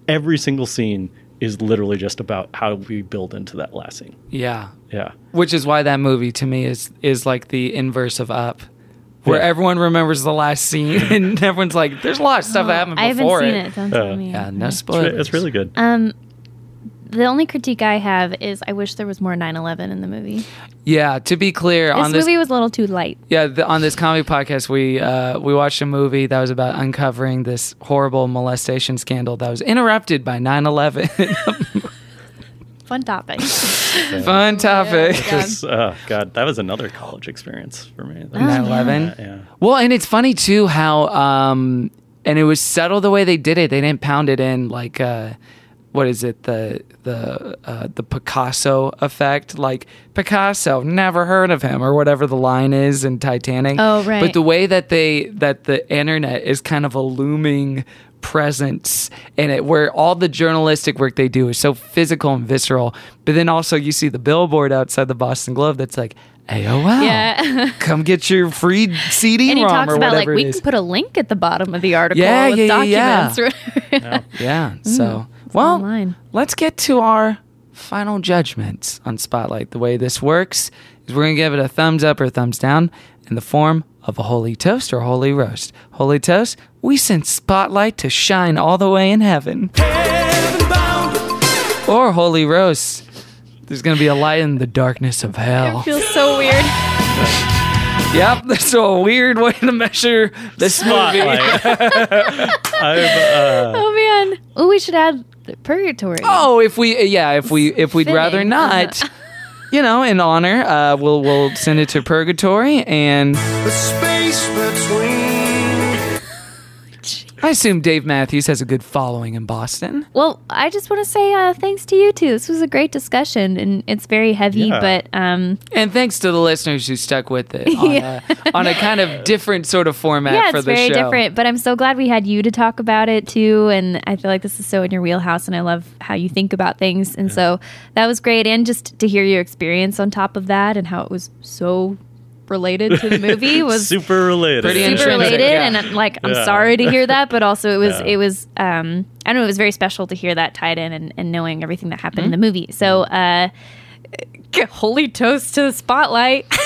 every single scene is literally just about how we build into that last scene Yeah. yeah Which is why that movie to me is is like the inverse of Up, where Yeah. everyone remembers the last scene and everyone's like, "There's a lot of stuff that happened Oh, I haven't before seen it." it. Don't tell Uh, me. Yeah, no it's, spoilers. it's really good Um, the only critique I have is I wish there was more 9/11 in the movie. Yeah. To be clear, This on this movie was a little too light. Yeah, the, on this comedy podcast, we uh, we watched a movie that was about uncovering this horrible molestation scandal that was interrupted by 9/11. Fun topic. Fun topic. Just, oh god that was another college experience for me Oh, 9/11. yeah Well, and it's funny too how um, and it was subtle the way they did it. They didn't pound it in like uh, what is it the the uh, the Picasso effect like Picasso never heard of him or whatever the line is in Titanic. Oh, right. But the way that they that the internet is kind of a looming presence in it where all the journalistic work they do is so physical and visceral but then also you see the billboard outside the Boston Globe that's like AOL Yeah. come get your free CD and he ROM talks or about like we can put a link at the bottom of the article Yeah, with yeah, yeah, yeah. yeah. So, well, online. let's get to our final judgments on Spotlight. The way this works is we're going to give it a thumbs up or thumbs down in the form of a holy toast or holy roast. Holy toast, we send Spotlight to shine all the way in heaven. Or holy roast, there's going to be a light in the darkness of hell. It feels so weird. Yep, that's a weird way to measure this movie. Spotlight. I've, uh, Oh man. Oh, we should add the purgatory. Oh, if we yeah, if we if we'd Fitting. rather not, you know, in honor, uh, we'll we'll send it to purgatory, and The space between. I assume Dave Matthews has a good following in Boston. Well, I just want to say uh, thanks to you two. This was a great discussion, and it's very heavy, Yeah. but um, And thanks to the listeners who stuck with it on, a, on a kind of different sort of format yeah, for it's the very show. different. But I'm so glad we had you to talk about it too, and I feel like this is so in your wheelhouse, and I love how you think about things, and so that was great, and just to hear your experience on top of that, and how it was so related to the movie was super related. Pretty super related yeah. and like i'm Yeah. sorry to hear that but also it was Yeah. it was um i don't know it was very special to hear that tied in and, and knowing everything that happened in Mm-hmm. the movie so uh holy toast to the spotlight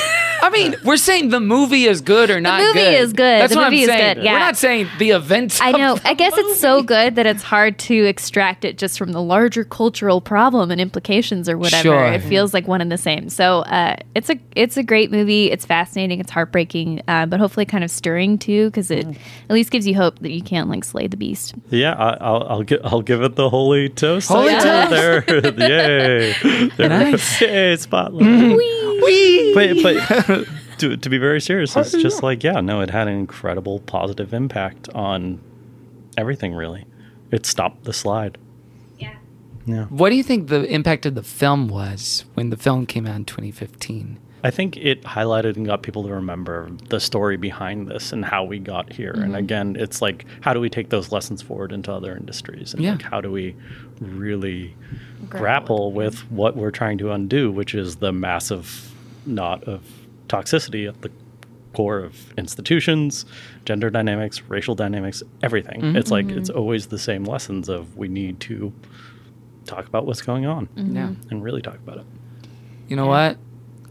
I mean, we're saying the movie is good or not The movie good. is good. That's The what movie I'm is saying. good, yeah. We're not saying the events. i of know the i guess it's so good that it's hard to extract it just from the larger cultural problem and implications or whatever Sure. it feels like one and the same so uh it's a it's a great movie it's fascinating it's heartbreaking uh, but hopefully kind of stirring too because it at least gives you hope that you can't like slay the beast Yeah, I, I'll I'll, gi- I'll give it the holy toast. Holy Yeah. toast. There, yay! There, Nice. Yay! Spotlight. Mm-hmm. But but to, to be very serious, it's just like yeah, no, it had an incredible positive impact on everything. Really, it stopped the slide. Yeah. Yeah. What do you think the impact of the film was when the film came out in 2015? I think it highlighted and got people to remember the story behind this and how we got here. And mm-hmm. again, it's like how do we take those lessons forward into other industries? And Yeah. like how do we really grapple with what we're trying to undo, which is the massive knot of toxicity at the core of institutions, gender dynamics, racial dynamics, everything. Mm-hmm. It's like mm-hmm. it's always the same lessons of we need to talk about what's going on Yeah. and really talk about it. You know what?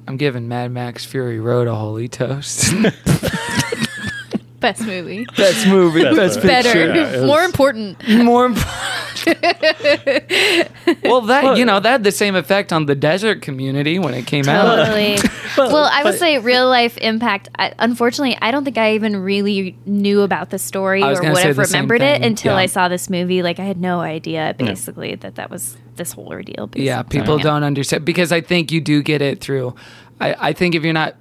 I'm giving Mad Max Fury Road a holy toast. best movie Best movie, Best best movie. better Yeah, more important More important. well, that you know that had the same effect on the desert community when it came out. Totally. well, I would say real life impact. I, unfortunately, I don't think I even really knew about the story or would have remembered it until yeah. I saw this movie. Like I had no idea, basically, that that was this whole ordeal. Yeah, people Yeah. don't understand because I think you do get it through. I, I think if you're not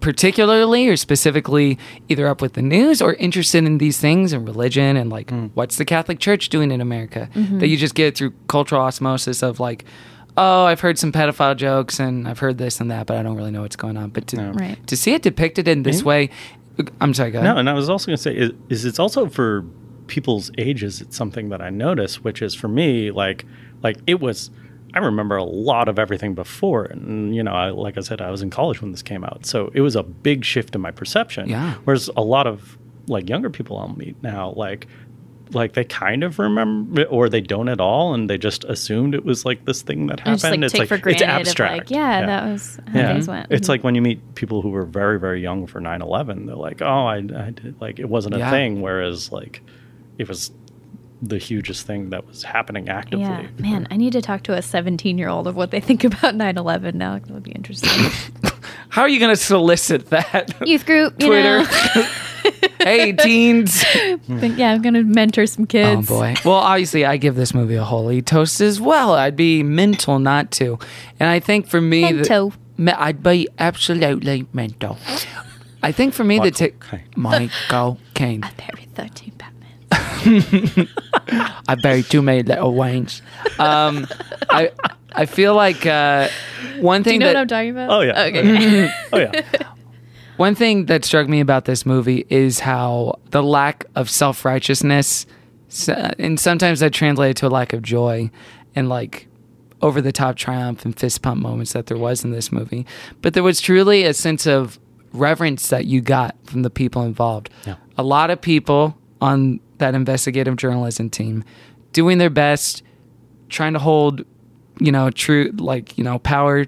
particularly or specifically either up with the news or interested in these things and religion and like what's the Catholic Church doing in America, Mm-hmm. that you just get through cultural osmosis of like, oh, I've heard some pedophile jokes and I've heard this and that, but I don't really know what's going on. But to Right. to see it depicted in this way, I'm sorry, go ahead. No, and I was also going to say is, is it's also for people's ages. It's something that I notice, which is for me like like it was. I remember a lot of everything before, and you know, I, like I said, I was in college when this came out, so it was a big shift in my perception. Yeah. Whereas a lot of like younger people I'll meet now, like like they kind of remember or they don't at all, and they just assumed it was like this thing that And just happened. like it's take like for it's granted of abstract. like, yeah, that was how Yeah. things went. It's like mm-hmm. when you meet people who were very, very young for 9 11, they're like, oh, I, I did, like, it wasn't a Yeah. thing. Whereas, like, it was the hugest thing that was happening actively. yeah, man, I need to talk to a 17 year old of what they think about 9 11 now. That would be interesting. How are you going to solicit that? Youth group, you Twitter. know. hey, teens. But yeah, I'm going to mentor some kids. Oh boy. Well, obviously, I give this movie a holy toast as well. I'd be mental not to, and I think for me, Mental. Me- I'd be absolutely mental. I think for me, the Michael tick, Caine. Michael Caine. I buried 13 Batman. I buried too many little Waynes. Um, I I feel like uh, one Do thing you know that what I'm talking about? Oh, yeah. Okay. Oh, yeah. One thing that struck me about this movie is how the lack of self righteousness, and sometimes that translated to a lack of joy and like over the top triumph and fist pump moments that there was in this movie. But there was truly a sense of reverence that you got from the people involved. Yeah. A lot of people on that investigative journalism team doing their best, trying to hold you know, true, like, you know, power.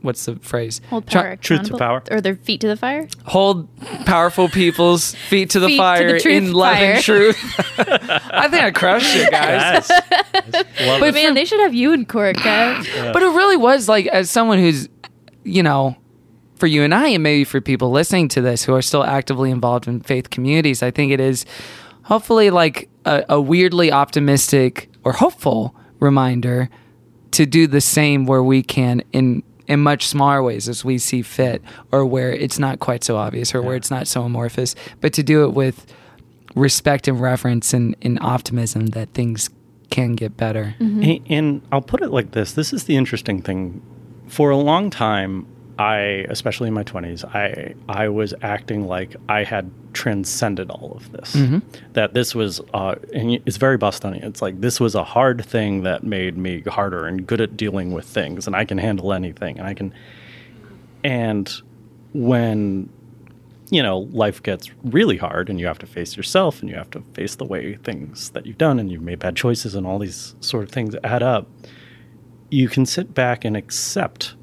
What's the phrase? Hold Try- power truth to power. or their feet to the fire. hold powerful people's feet to the Feet to the fire in love fire. and truth. I think I crushed it, guys. Yes. But it. man, they should have you in court, Kev. But it really was like, as someone who's, you know, for you and I, and maybe for people listening to this who are still actively involved in faith communities, I think it is hopefully like a, a weirdly optimistic or hopeful reminder to do the same where we can in in much smaller ways as we see fit or where it's not quite so obvious or where it's not so amorphous but to do it with respect and reverence and, and optimism that things can get better. Mm-hmm. And, and I'll put it like this: This is the interesting thing. For a long time, I, especially in my twenties, I I was acting like I had transcended all of this. That this was, uh, and it's very Bostonian. It's like this was a hard thing that made me harder and good at dealing with things, and I can handle anything, and I can. And when you know, life gets really hard and you have to face yourself and you have to face the way things that you've done and you've made bad choices and all these sort of things add up, you can sit back and accept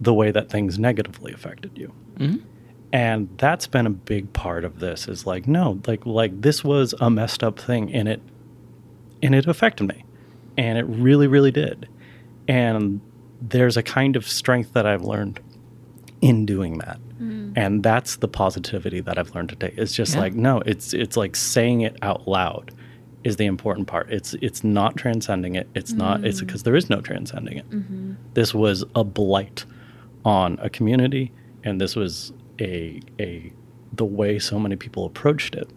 the way that things negatively affected you. Mm-hmm. And that's been a big part of this is like, no, like like this was a messed up thing and it and it affected me. And it really, really did. And there's a kind of strength that I've learned in doing that. Mm-hmm. And that's the positivity that I've learned to take. It's just Yeah. like no, it's it's like saying it out loud is the important part. It's it's not transcending it. It's not it's mm. because there is no transcending it. Mm-hmm. This was a blight on a community and this was a a the way so many people approached it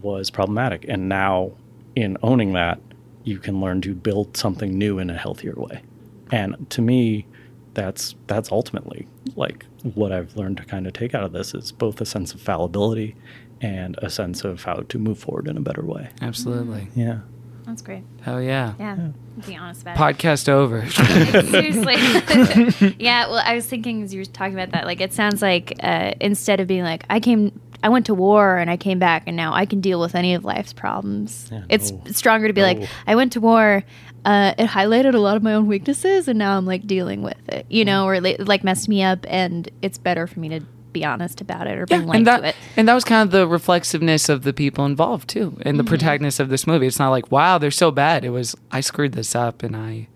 was problematic. And now in owning that, you can learn to build something new in a healthier way. And to me, that's that's ultimately like what I've learned to kind of take out of this is both a sense of fallibility and a sense of how to move forward in a better way. absolutely Yeah. That's great. hell yeah Yeah, be honest about it. podcast over Seriously. yeah, well, I was thinking as you were talking about that, like it sounds like uh, instead of being like, I came, I went to war and I came back and now I can deal with any of life's problems. Yeah, it's no. stronger to be like, I went to war. Uh, it highlighted a lot of my own weaknesses and now I'm like dealing with it, you know, or it like messed me up and it's better for me to be honest about it or bring light and that to it. and that was kind of the reflexiveness of the people involved too, and the Mm-hmm. protagonists of this movie. It's not like wow, they're so bad. It was I screwed this up, and I,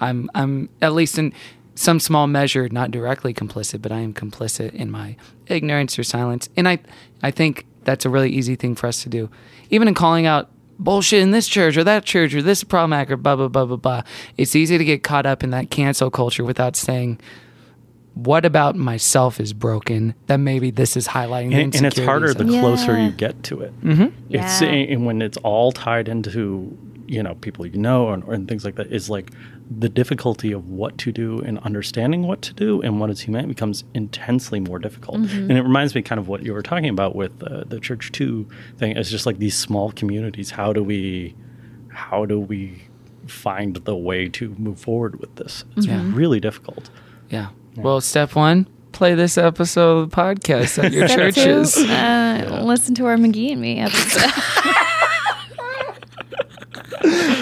I'm I'm at least in some small measure not directly complicit, but I am complicit in my ignorance or silence. And I I think that's a really easy thing for us to do, even in calling out bullshit in this church or that church or this problematic or blah blah blah blah blah. It's easy to get caught up in that cancel culture without saying what about myself is broken that maybe this is highlighting the And, and it's harder the insecurities closer Yeah. you get to it. Mm-hmm. It's Yeah. and when it's all tied into you know people you know and, and things like that is like the difficulty of what to do and understanding what to do and what is human becomes intensely more difficult. And it reminds me kind of what you were talking about with uh, the church two thing. It's just like these small communities. How do we, how do we find the way to move forward with this? It's Yeah. really difficult. yeah well step one play this episode of the podcast at your Step two, churches uh, listen to our McGee and me episode.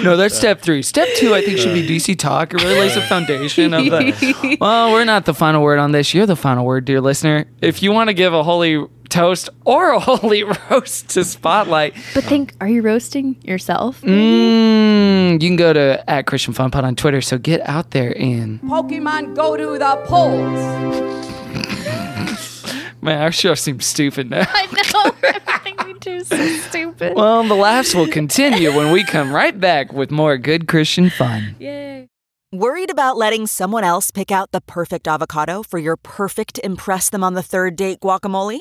no that's step three. Step two i think should be dc talk. It really lays the foundation of the well we're not the final word on this. You're the final word dear listener. If you want to give a holy toast or a holy roast to spotlight but think, are you roasting yourself? mm, you can go to at christian fun pod on twitter so get out there and Pokemon go to the polls. man our show seems stupid now I know. Everything we do is so stupid. Well, the laughs will continue when we come right back with more good Christian fun. Yay. Worried about letting someone else pick out the perfect avocado for your perfect Impress Them on the Third Date guacamole?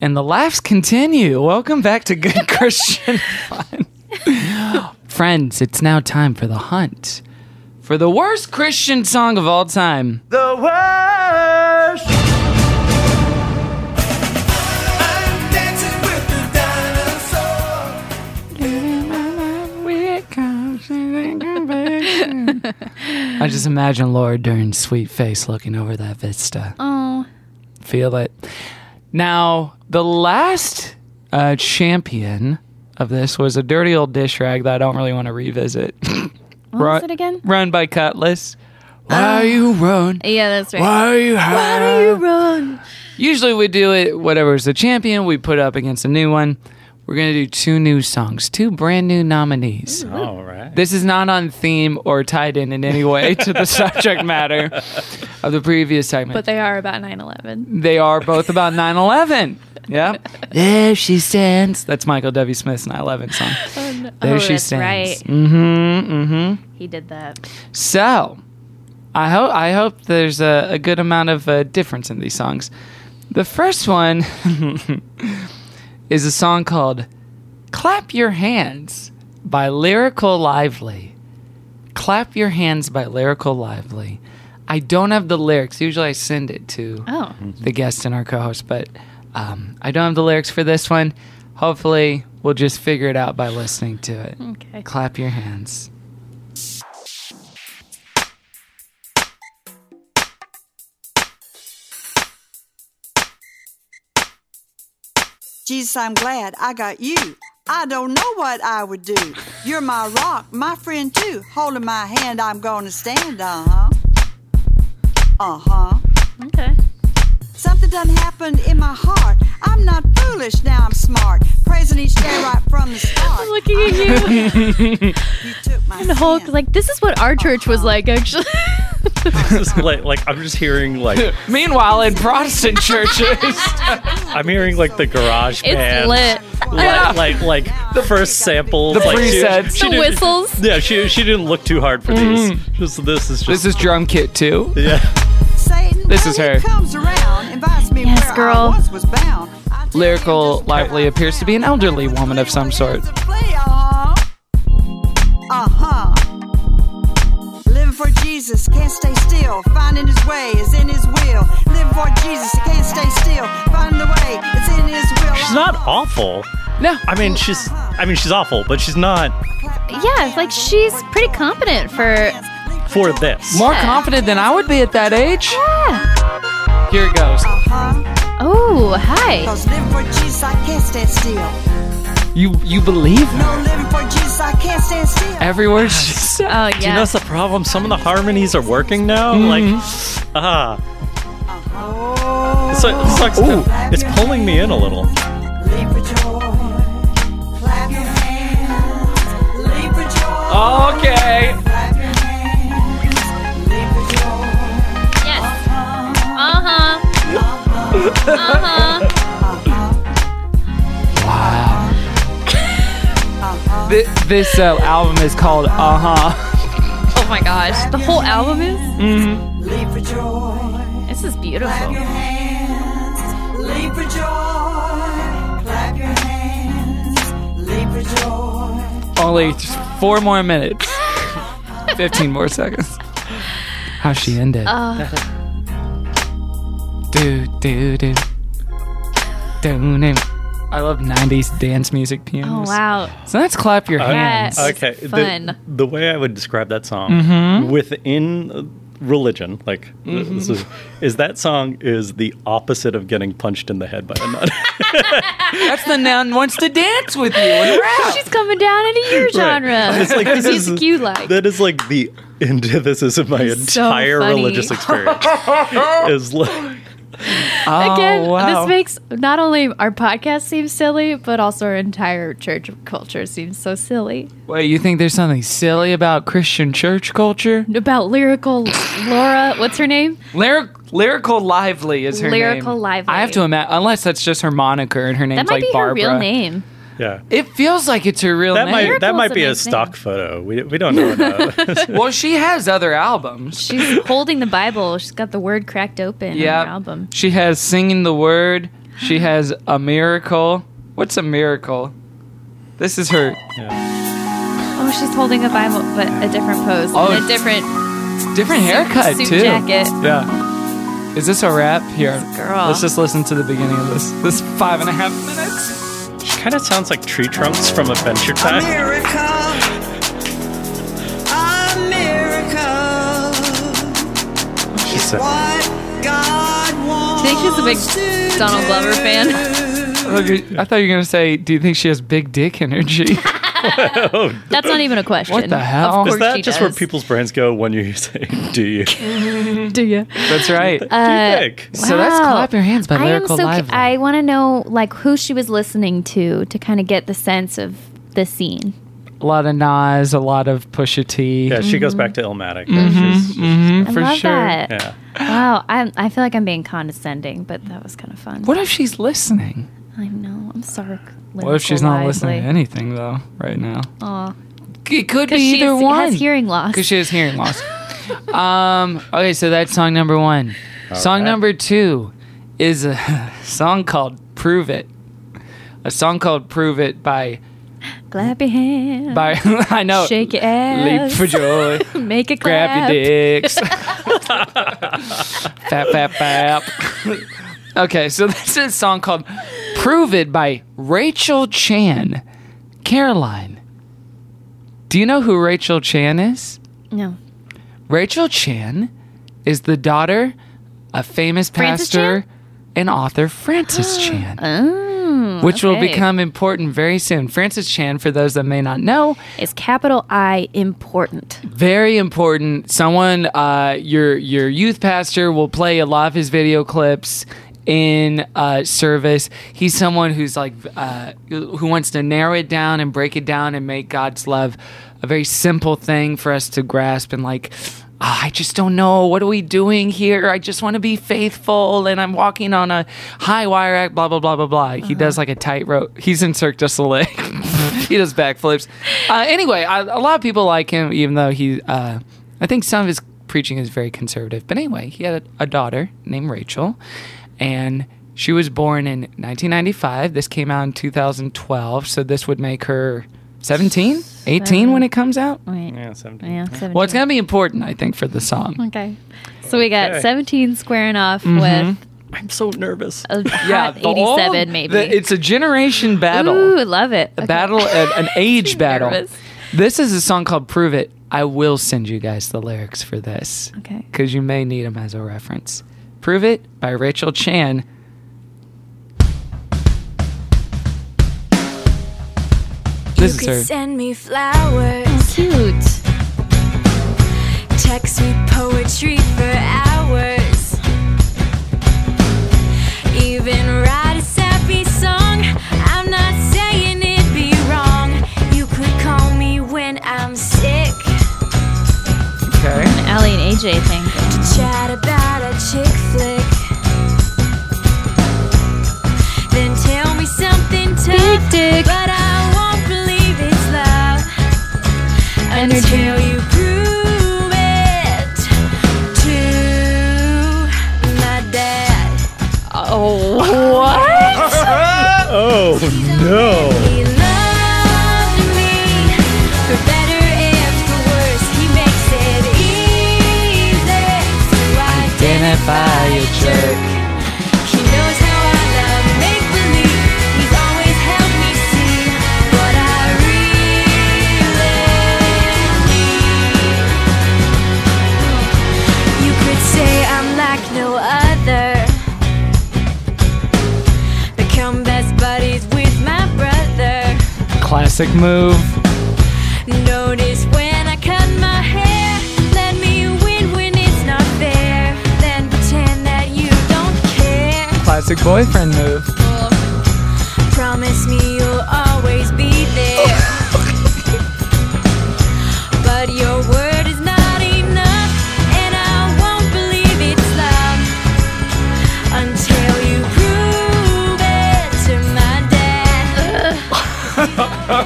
And the laughs continue. Welcome back to Good Christian Fun. Friends, it's now time for the hunt for the worst Christian song of all time. The worst. I just imagine Laura Dern's sweet face looking over that vista. Oh, Feel it. Now, the last uh, champion of this was a dirty old dish rag that I don't really want to revisit. what was it again? Run by Cutlass. Why you run? Yeah, that's right. Why you hide? Why do you run? Usually we do it, whatever's the champion, we put up against a new one. We're going to do two new songs, two brand new nominees. All right. This is not on theme or tied in in any way to the subject matter of the previous segment. But they are about 9 11. They are both about 9 11. Yep. There she stands. That's Michael W. Smith's 9 11 song. There oh, she that's stands. right. Mm-hmm. Mm-hmm. He did that. So, I hope I hope there's a, a good amount of uh, difference in these songs. The first one is a song called "Clap Your Hands" by Lyrical Lively. "Clap Your Hands" by Lyrical Lively. I don't have the lyrics. Usually, I send it to Oh, the guest and our co-host, but um, I don't have the lyrics for this one. Hopefully, we'll just figure it out by listening to it. okay. Clap your hands. Jesus, I'm glad I got you. I don't know what I would do. You're my rock, my friend too. Holding my hand, I'm gonna stand, uh huh. Uh huh. Okay. Something done happened in my heart. I'm not foolish, now I'm smart. Praising each day right from the start. Looking at you. You took my and Hulk, sin. like, this is what our church was like, actually. This is like, like I'm just hearing like Meanwhile, in Protestant churches, I'm hearing like the garage it's band, lit. like like, like the first samples, The like, she- presets. she The didn't- whistles. Yeah, she she didn't look too hard for these. Mm. Just this is just this is drum kit too. yeah. Satan, This well, is he her. comes around, invites me Yes, where girl. I once was bound. I tell Lyrical just Lively appears to be an elderly woman of some sort. Huh. Jesus, can't stay still. Finding his way is in his will. Living for Jesus, can't stay still. Finding the way, it's in his will. She's not awful. No, I mean, she's I mean, she's awful, but she's not Yeah, it's like she's pretty competent for. for this. more Yeah. confident than I would be at that age. Yeah. Here it goes. Oh, hi. Cause living for Jesus, I can't stand still. You you believe her? No living for Jesus, I can't stand still. every word she said. Oh, yeah. Do you know what's the problem? Some of the harmonies are working now. Like, ah, Oh, so, it sucks. It's pulling me in a little. leap for joy. Clap your hands. Leap for joy. Okay. Clap your hands. Leap for joy. Yes. Uh huh. Uh huh. Th- this uh, album is called Uh Huh. Oh my gosh. The whole album is? Leap for joy. This is beautiful. Clap your hands. Leap for joy. Clap your hands. Leap for joy. Only four more minutes. Fifteen more seconds. How she ended. Do do do. Do do. I love '90s dance music Oh, pianos. wow. So let's clap your hands. Yes. Okay, the, Fun. the way I would describe that song within uh, religion, like th- this is, is that song is the opposite of getting punched in the head by a nun. That's the nun wants to dance with you. She's coming down into your genre. It's like this is music you like. that is like the antithesis of my so entire funny. religious experience. is like, Oh, Again, wow. this makes not only our podcast seem silly, but also our entire church culture seems so silly. Wait, you think there's something silly about Christian church culture? About lyrical Laura, what's her name? Lyric, lyrical lively is her name. Lyrical Lively. I have to imagine, unless that's just her moniker and her name's That might like be Barbara. her real name. Yeah. It feels like it's her real That name. might that might be a stock name. photo. We, we don't know. That. well, she has other albums. She's holding the Bible. She's got the word cracked open Yeah. on her album. She has singing the word. She has a miracle. What's a miracle? This is her Oh, she's holding a Bible, but a different pose. Oh, and a different. different haircut suit too. jacket. Yeah. Is this a rap? Here, girl. let's just listen to the beginning of this. This five and a half minutes. She kind of sounds like tree trunks from Adventure A Time. miracle. A miracle. She What God wants. Do you think she's a big Donald Glover fan? Okay, I thought you were gonna say, "Do you think she has big dick energy?" That's not even a question. What the hell? Of Is that she just does. where people's brains go when you say, "Do you?" Do do you? That's right. you think? So that's Clap Your Hands by I Lyrical so. cu- Lively. I want to know like who she was listening to to kind of get the sense of the scene. a lot of Nas, a lot of Pusha T. Yeah, she Mm-hmm. goes back to Illmatic. She's- Mhm, for sure. that. yeah. Wow, I I feel like I'm being condescending, but that was kind of fun. What if she's listening? I know. I'm sorry. What if she's not listening to anything though right now? Aw. It could be Because she either one. She has hearing loss. Because she has hearing loss. um. Okay, so that's song number one. song right. number two is a song called "Prove It." A song called "Prove It" by Clap your hands. by I know. Shake your ass. Leap for joy. Make it Grab your dicks. fap fap fap. okay, so this is a song called "Prove It" by Rachel Chan. Caroline, do you know who Rachel Chan is? No. Rachel Chan is the daughter of famous Francis pastor and author Francis Chan, Oh, which will become important very soon. Francis Chan, for those that may not know, is capital I important. very important. Someone, uh, your your youth pastor will play a lot of his video clips in uh, service. He's someone who's like uh, who wants to narrow it down and break it down and make God's love a very simple thing for us to grasp and like. "Ah, I just don't know. What are we doing here? I just want to be faithful, and I'm walking on a high wire act. Blah blah blah blah blah. He does like a tightrope. He's in Cirque du Soleil. he does backflips. Uh, anyway, I, a lot of people like him, even though he. Uh, I think some of his preaching is very conservative. But anyway, he had a, a daughter named Rachel, and she was born in 1995. This came out in 2012, so this would make her 17, 18 when it comes out. Wait. Yeah, 17. Yeah, 17. Well, it's gonna be important, I think, for the song. Okay. So we got Okay. 17 squaring off Mm-hmm. with I'm so nervous. a hot the old- 87, maybe. the- it's a generation battle. Ooh, love it. a Okay. battle, a- an age battle. nervous. This is a song called "Prove It." I will send you guys the lyrics for this. Okay. Because you may need them as a reference. "Prove It" by Rachel Chan. This is her. Send me flowers, Cute. text me poetry for hours, even write a sappy song. I'm not saying it'd be wrong. You could call me when I'm sick. Okay. Aly and AJ thing. Chat about a chick flick. Then tell me something tough, dick. but I won't believe it's love until you prove it to my dad. Oh, what? Oh no! Classic move. Notice when I cut my hair. Let me win when it's not fair. Then pretend that you don't care. classic boyfriend move.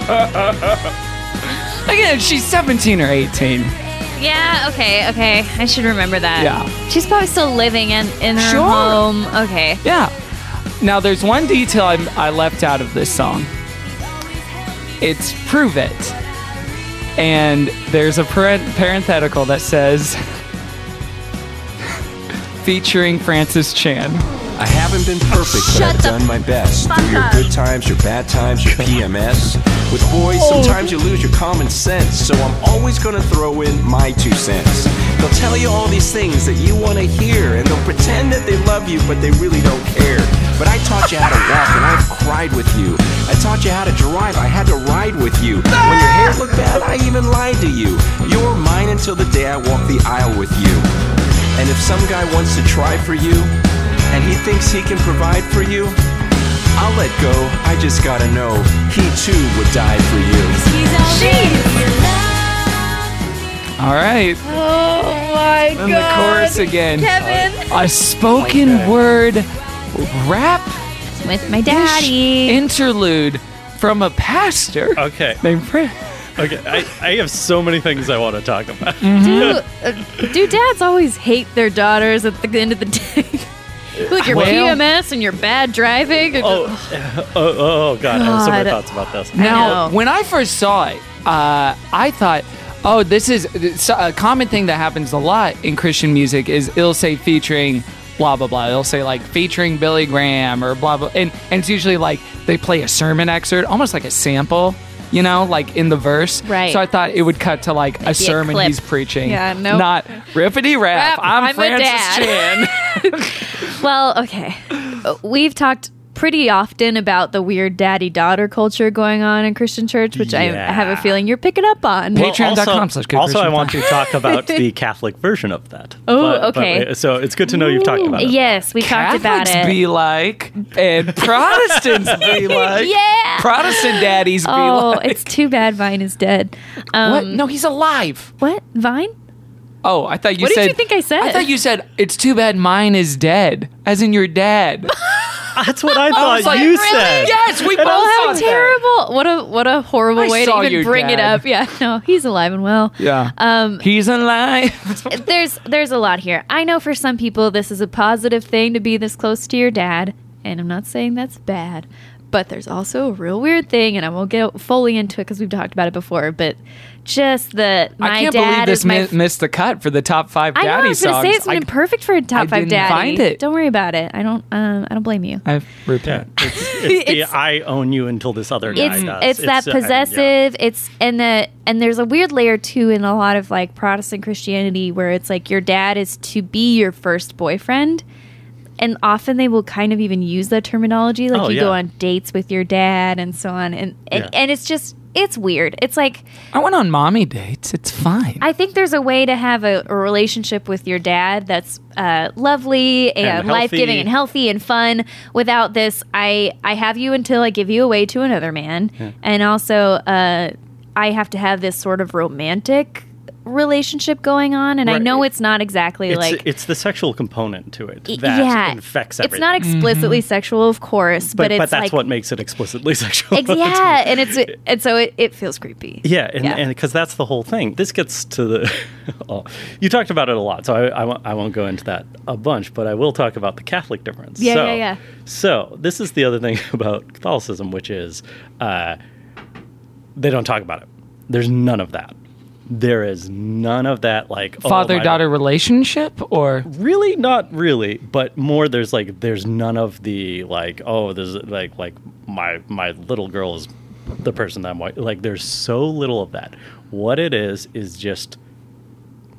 Again, she's 17 or 18. Yeah, okay, okay. I should remember that. Yeah. She's probably still living in, in her Sure. home. Okay. Yeah. Now, there's one detail I, I left out of this song. It's Prove It. And there's a parent- parenthetical that says, featuring Francis Chan. I haven't been perfect, but I've done my best. Through your good times, your bad times, your PMS. With boys, sometimes you lose your common sense, so I'm always gonna throw in my two cents. They'll tell you all these things that you wanna hear, and they'll pretend that they love you, but they really don't care. But I taught you how to walk, and I've cried with you. I taught you how to drive, I had to ride with you. When your hair looked bad, I even lied to you. You're mine until the day I walk the aisle with you. And if some guy wants to try for you, and he thinks he can provide for you, I'll let go. I just gotta know he too would die for you. He's already in. All right. Oh my god. And the chorus again. Kevin. A spoken word rap With my daddy. interlude from a pastor Okay. named Fran. Okay. I, I have so many things I want to talk about. do, uh, do dads always hate their daughters at the end of the day? Like your Well- PMS and your bad driving? Oh, oh, oh, God. I have so many thoughts about this. Now, know. when I first saw it, uh, I thought, oh, this is a common thing that happens a lot in Christian music is it'll say featuring blah blah blah. It'll say like featuring Billy Graham or blah blah, and and it's usually like they play a sermon excerpt, almost like a sample. You know, like in the verse. Right. So I thought it would cut to like a a sermon clip. he's preaching. Yeah, nope. Not rippity rap. I'm, I'm Francis. Chan. Well, okay. We've talked pretty often about the weird daddy daughter culture going on in Christian church, which I, I have a feeling you're picking up on. Well, Patreon.com slash good Also, I want to talk about the Catholic version of that. Oh, okay. so it's good to know you've talked about it. yes, we talked about Catholics it. be like, and Protestants be like. yeah. Protestant daddies be like. Oh, like. it's too bad Vine is dead. Um, what? No, he's alive. What? Vine? Oh, I thought you said What did you think I said? I thought you said it's too bad mine is dead, as in your dad. That's what I thought was like, you really? said. yes, we both Oh, how thought terrible! What a what a horrible I way to even bring it up. Yeah, no, he's alive and well. Yeah. Um, he's alive. there's there's a lot here. I know for some people this is a positive thing to be this close to your dad, and I'm not saying that's bad. But there's also a real weird thing, and I won't get fully into it because we've talked about it before. But just that my I can't dad believe this is my mi- missed the cut for the top five I know. I daddy was gonna songs. say it's I, been perfect for a top I five didn't daddy. find it. Don't worry about it. I don't. Um, I don't blame you. I Yeah, repent. it's, it's the It's- I own you until this other guy it's does. it's that uh, I mean, yeah. possessive it's and the and there's a weird layer too in a lot of like protestant christianity where it's like your dad is to be your first boyfriend and often they will kind of even use that terminology like Oh, you go on dates with your dad and so on and and, Yeah. and it's just it's weird it's like I went on mommy dates. It's fine. I think there's a way to have a, a relationship with your dad that's uh, lovely and, And life giving and healthy and fun without this. I I have you until I give you away to another man, and also uh, I have to have this sort of romantic relationship going on. And I know it's not exactly It's, like. it's the sexual component to it y- that yeah, infects it's not explicitly sexual, of course, but, but, it's but that's like what makes it explicitly sexual. ex- yeah, and it's and so it, it feels creepy. Yeah, and Yeah. and because that's the whole thing. This gets to the. oh, you talked about it a lot, so I, I, won't, I won't go into that a bunch, but I will talk about the Catholic difference. Yeah, so, yeah, yeah. So this is the other thing about Catholicism, which is uh, they don't talk about it. There's none of that. There is none of that, like oh, Father daughter relationship or Really, not really, but more. There's like, there's none of the like, oh, there's like, like my my little girl is the person that I'm white. Like, there's so little of that. What it is is just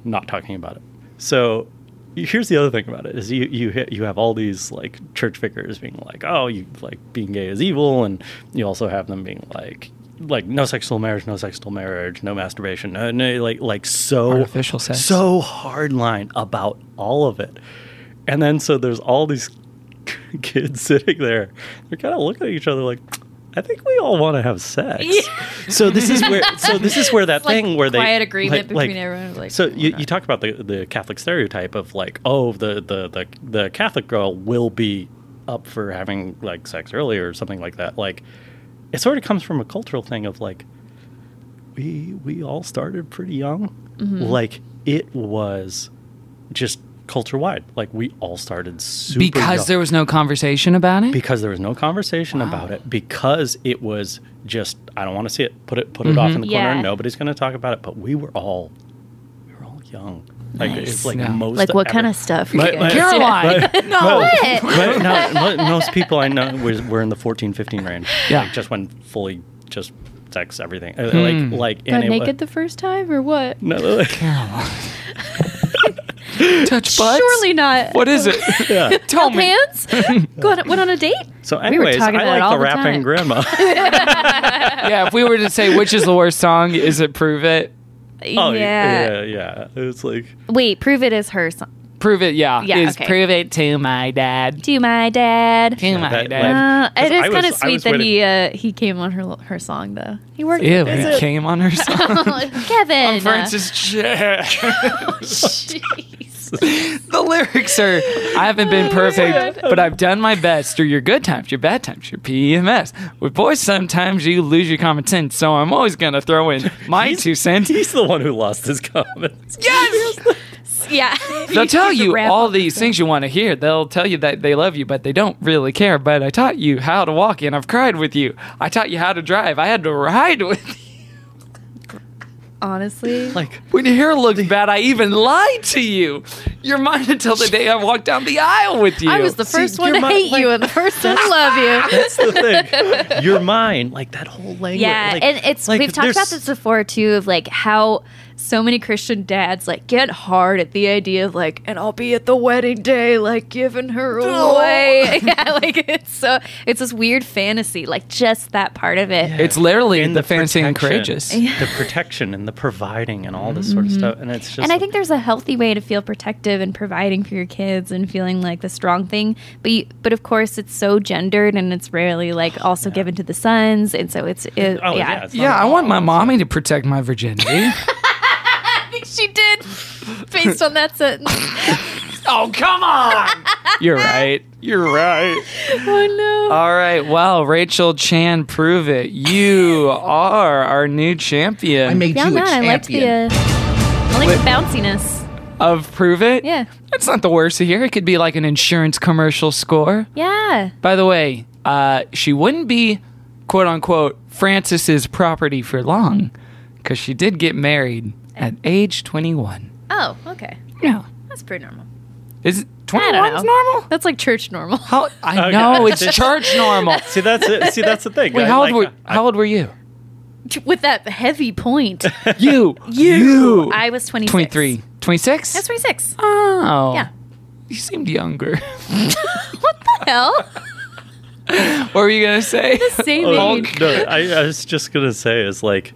not talking about it. So here's the other thing about it is you you ha- you have all these like church figures being like, oh, you like being gay is evil, and you also have them being like. Like no sexual marriage, no sexual marriage, no masturbation, no, no like like so Artificial sex. so hard line about all of it. And then so there's all these kids sitting there, they're kind of looking at each other like, I think we all want to have sex. So this is where so this is where that It's like thing where they quiet agreement like- between like- everyone, like, so you, you talk about the the Catholic stereotype of like oh the, the the the Catholic girl will be up for having like sex early or something like that. Like it sort of comes from a cultural thing of like we we all started pretty young. Mhm. Like it was just culture wide. Like we all started super because young there was no conversation about it. because there was no conversation about it because it was just I don't want to see it put it put it off Mhm. in the corner Yeah. nobody's going to talk about it but we were all we were all young like it's like Yeah. most Like what kind of stuff? were But- you but- guys- Caroline, but- no. but- but no, most people I know was, were in the 14 15 range Yeah. like just when fully just sex everything Uh, Hmm. like like Got and it naked the first time or what? no, like, Touch butts. Surely not. What is it? yeah. Tell Held me. hands? Go on, went on a date? so anyways talking I like the the rapping time. grandma yeah, if we were to say which is the worst song, is it "Prove It"? Oh yeah. yeah yeah it's like Wait, prove it is her song. Prove it, yeah. Yeah, is okay. prove it to my dad. To my dad. To my that- dad. Uh, it 'Cause is I kind of sweet was that waiting- he uh, he came on her her song though. He worked. Ew, with he it. came on her song. Kevin. Francis Jack. Jeez. the lyrics are I haven't been perfect, but I've done my best through your good times, your bad times, your PMS. With boys, sometimes you lose your common sense, so I'm always gonna throw in my two cents. he's the one who lost his comments Yes! Yeah. They'll tell you all these things you want to hear. They'll tell you that they love you, but they don't really care. But I taught you how to walk, and I've cried with you. I taught you how to drive. I had to ride with you. Honestly, like When your hair looks bad, I even lied to you. You're mine until the day I walked down the aisle with you. I was the first one you're to my- hate you and the first one to love you. That's the thing. You're mine. Like that whole language. Yeah, like- and it's like, we've talked about this before too of like how so many Christian dads like get hard at the idea of like, and I'll be at the wedding day, like giving her away. yeah, like it's so it's this weird fantasy, like just that part of it. It's literally And the, fancy and protection. courageous. The protection and the providing and all this sort of stuff. And it's just. and I think there's a healthy way to feel protective and providing for your kids and feeling like the strong thing. But you, but of course, it's so gendered and it's rarely like also given to the sons, and so it's it, Oh, yeah, yeah. it's Yeah, at I want my mommy to protect my virginity. I think she did based on that sentence. oh, come on. You're right. You're right. oh no. All right. Well, Rachel Chan, prove it. You are our new champion I made Yeah, you a man, I liked the uh, I like the bounciness. of Prove It. Yeah. That's not the worst to hear. It could be like an insurance commercial score. Yeah. By the way, uh, she wouldn't be, quote unquote, Francis's property for long because she did get married at age 21. Oh, okay. Yeah. That's pretty normal. Is it I 21 know. is normal? That's like church normal. How, I Okay. know, it's church normal. See, that's it. See, that's the thing. Wait, I how old, like- were, how old were you? With that heavy point. You. You. I was 26. 23. 26? That's 26. Oh. Yeah. You seemed younger. what the hell? what were you going to say? Same Oh, age. no, I, I was just gonna say is like,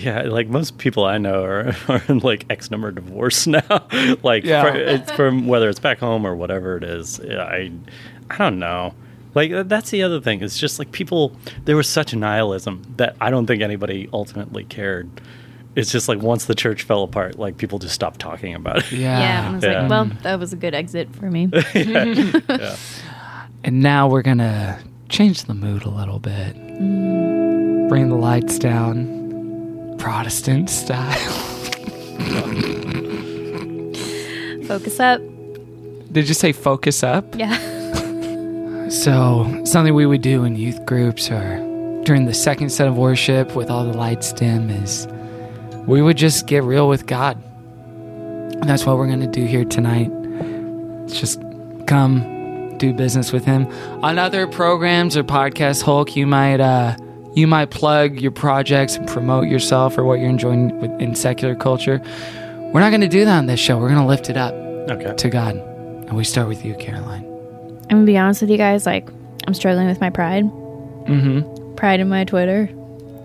yeah, like most people I know are, are in like X number of divorce now. like, Yeah. fr- it's from whether it's back home or whatever it is. Yeah, I, I don't know. Like that's the other thing. It's just like people. There was such nihilism that I don't think anybody ultimately cared. It's just like once the church fell apart, like people just stopped talking about it. Yeah. Yeah. I was Yeah. like, well, that was a good exit for me. yeah. And now we're going to change the mood a little bit. Mm. Bring the lights down. Protestant style. Focus up. Did you say focus up? Yeah. So, something we would do in youth groups or during the second set of worship with all the lights dim is we would just get real with God. And that's what we're going to do here tonight. It's just come do business with him. On other programs or podcasts, Hulk, you might uh you might plug your projects and promote yourself or what you're enjoying with, in secular culture. We're not going to do that on this show. We're going to lift it up Okay. to God. And we start with you, Caroline. I'm gonna be honest with you guys. Like, I'm struggling with my pride. Mhm. Pride in my Twitter.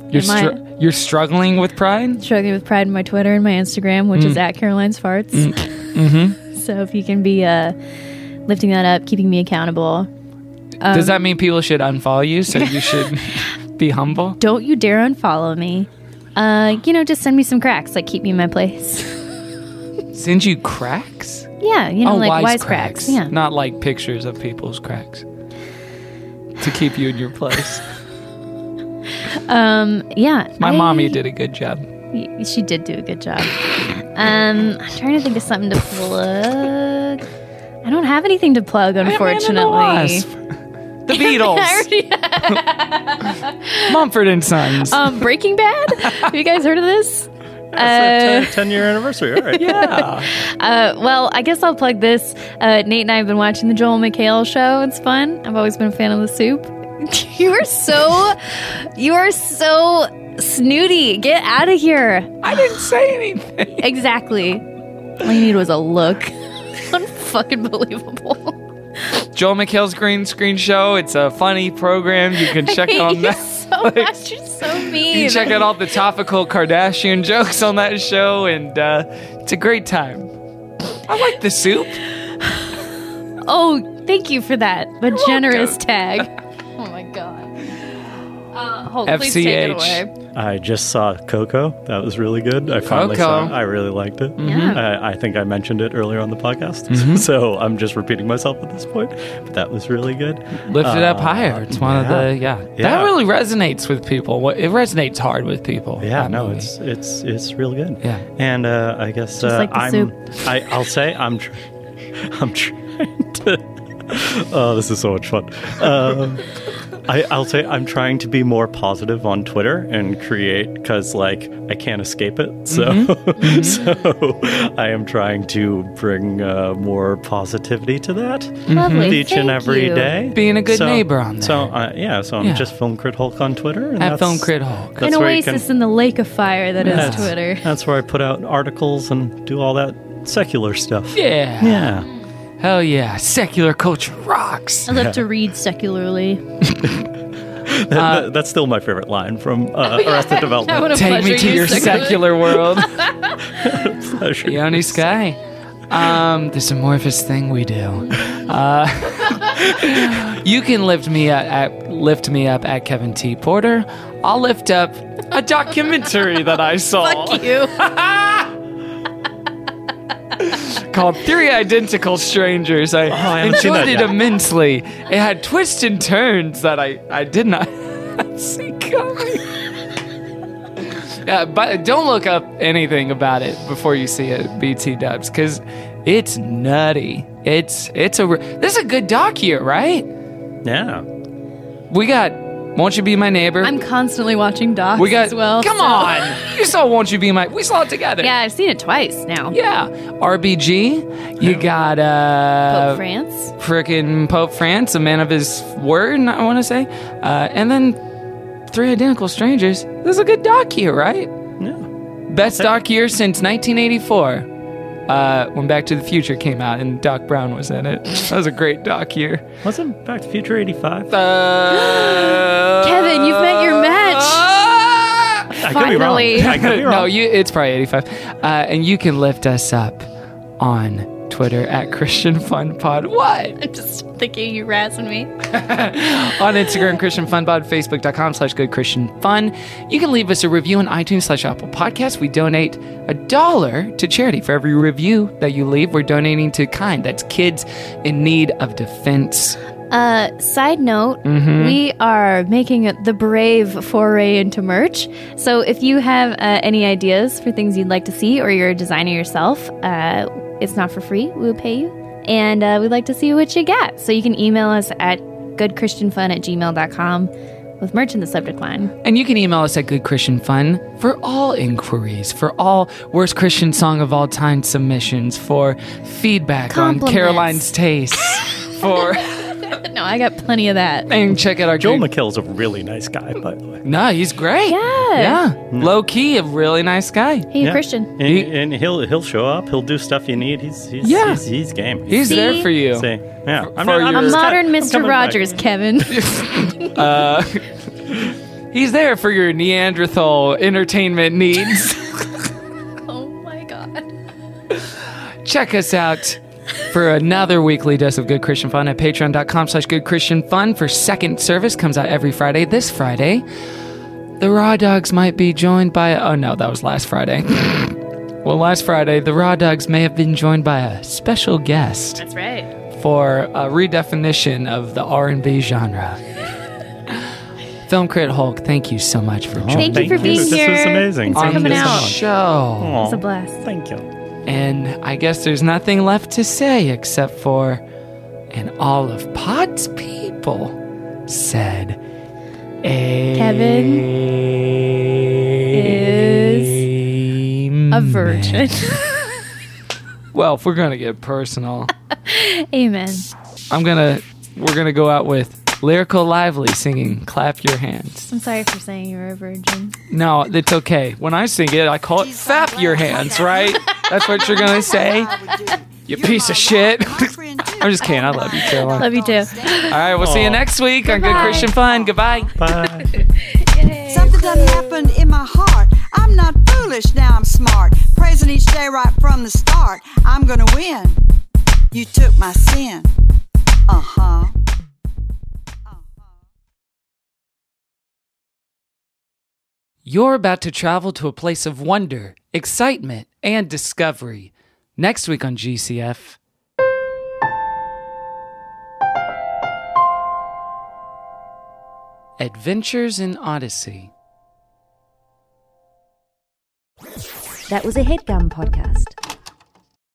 You're my- str- you're struggling with pride? struggling with pride in my Twitter and my Instagram, which is Mm. at Caroline's Farts. Mm-hmm. So if you can be uh, lifting that up, keeping me accountable. Um, Does that mean people should unfollow you so you should be humble? Don't you dare unfollow me. Uh, you know, just send me some cracks, like keep me in my place. Send you cracks? yeah, you know, oh, like wise cracks. Yeah. Not like pictures of people's cracks. To keep you in your place. Um, yeah. My I- mommy did a good job. y- She did do a good job. Um, I'm trying to think of something to plug. I don't have anything to plug, unfortunately. Wasp. The Beatles. Mumford and Sons. um, Breaking Bad. Have you guys heard of this? It's Uh, a 10 year anniversary. All right. yeah. Uh, well, I guess I'll plug this. Uh, Nate and I have been watching the Joel McHale show. It's fun. I've always been a fan of the soup. you are so, you are so snooty. Get out of here. I didn't say anything. Exactly. All you need was a look. Unfucking believable. Joel McHale's Green Screen Show. It's a funny program. You can check on that. so much. You're so mean. You can check out all the topical Kardashian jokes on that show, and uh, it's a great time. I like the soup. Oh, thank you for that. The generous tag. Oh my god. Uh, hold, please take it FCH. away. I just saw Coco. That was really good. I finally saw it. I really liked it. Yeah. I, I think I mentioned it earlier on the podcast. Mm-hmm. So I'm just repeating myself at this point. But that was really good. Lift it up Uh, higher. It's one of the yeah. Yeah. That really resonates with people. It resonates hard with people. Yeah, no, movie. it's it's it's real good. Yeah. and uh, I guess Just uh, like I'm. soup. I I'll say I'm. Tr- I'm trying to. Oh, this is so much fun. Um, I, I'll say I'm trying to be more positive on Twitter and create because like I can't escape it. So Mm-hmm. so I am trying to bring uh, more positivity to that Lovely. each and Thank every you. day. Being a good So- neighbor on that. So uh, yeah, so I'm Yeah. just Film Crit Hulk on Twitter. And At that's- Film Crit Hulk. that's An where you can- oasis in the lake of fire that is That's- Twitter. That's where I put out articles and do all that secular stuff. Yeah. Yeah. Hell yeah. Secular culture rocks. I love to read secularly. That- that- that's still my favorite line from uh, Arrested Development. wanna Take me pleasure to you your secularly. secular world. Pleasure. Yoni Sky. Um, this amorphous thing we do. Uh, you can lift me at, at lift me up at Kevin T Porter. I'll lift up a documentary that I saw Fuck you. Called Three Identical Strangers. I, Oh, I enjoyed it immensely. It had twists and turns that I, I did not see coming. Yeah, but don't look up anything about it before you see it, BT Dubs, because it's nutty. It's it's a this is a good doc here, right? Yeah. We got Won't You Be My Neighbor? I'm constantly watching docs we got as well. Come so- on, you saw Won't You Be My? We saw it together. Yeah, I've seen it twice now. yeah. RBG. You got uh Pope Francis. frickin' Pope Francis, a man of his word, I want to say. Uh, and then Three Identical Strangers. This is a good doc here, right? Yeah. Best doc year since 1984. Uh, when Back to the Future came out and Doc Brown was in it. That was a great doc year. Wasn't Back to the Future 85? Uh, Kevin, you've met your match. I could be wrong. Finally. I could be wrong. no, you, it's probably 85. Uh, and you can lift us up on Twitter at Christian Fun Pod. What? I'm just thinking you razzing me. on Instagram, Christian Fun Pod, Facebook.com slash Good Christian Fun. You can leave us a review on iTunes slash Apple Podcasts. We donate a dollar to charity for every review that you leave. We're donating to Kind. That's kids in need of defense. Uh, side note, Mm-hmm. we are making the brave foray into merch. So if you have uh, any ideas for things you'd like to see or you're a designer yourself, uh, it's not for free. We'll pay you. And uh, we'd like to see what you got. So you can email us at goodchristianfun at gmail.com with merch in the subject line. And you can email us at Good Christian Fun for all inquiries, for all worst Christian song of all time submissions, for feedback on Caroline's taste, for no, I got plenty of that. and check out our Joel Good- McHale's a really nice guy, by the way. No, he's great. Yeah. Yeah. Low key, a really nice guy. Hey, Yeah. Christian. And, He- and he'll he'll show up. He'll do stuff you need. He's he's Yeah. he's, he's game. He's See? there for you. Say, yeah. I'm, for I'm your- A just modern kinda- I'm Mr. coming back. Rogers, Kevin. Uh, he's there for your Neanderthal entertainment needs. oh my god. Check us out for another weekly dose of good Christian fun at patreon.com slash good Christian fun for second service comes out every Friday. This Friday, the Raw Dogs might be joined by, oh no, that was last Friday. well, last Friday, the Raw Dogs may have been joined by a special guest That's right. for a redefinition of the R&B genre. Film Crit Hulk, thank you so much for oh, joining Thank you for being This here. This was amazing. Thanks for on coming this out. show. It was a blast. Thank you. And I guess there's nothing left to say except for, and all of Pod's people said, Kevin is a virgin. well, if we're gonna get personal, Amen. I'm gonna we're gonna go out with lyrical lively singing "Clap Your Hands." I'm sorry for saying you're a virgin. No, it's okay. When I sing it, I call it "Fap Your Hands," right? That's what you're gonna say. You piece of shit. I'm just kidding. I love you, Caroline. Love you too. All right, we'll see you next week on Good Christian Fun. Goodbye. Bye. Something done happened in my heart. I'm not foolish, now I'm smart. Praising each day right from the start. I'm gonna win. You took my sin. Uh huh. You're about to travel to a place of wonder, excitement, and discovery. Next week on GCF. Adventures in Odyssey. That was a headgum podcast.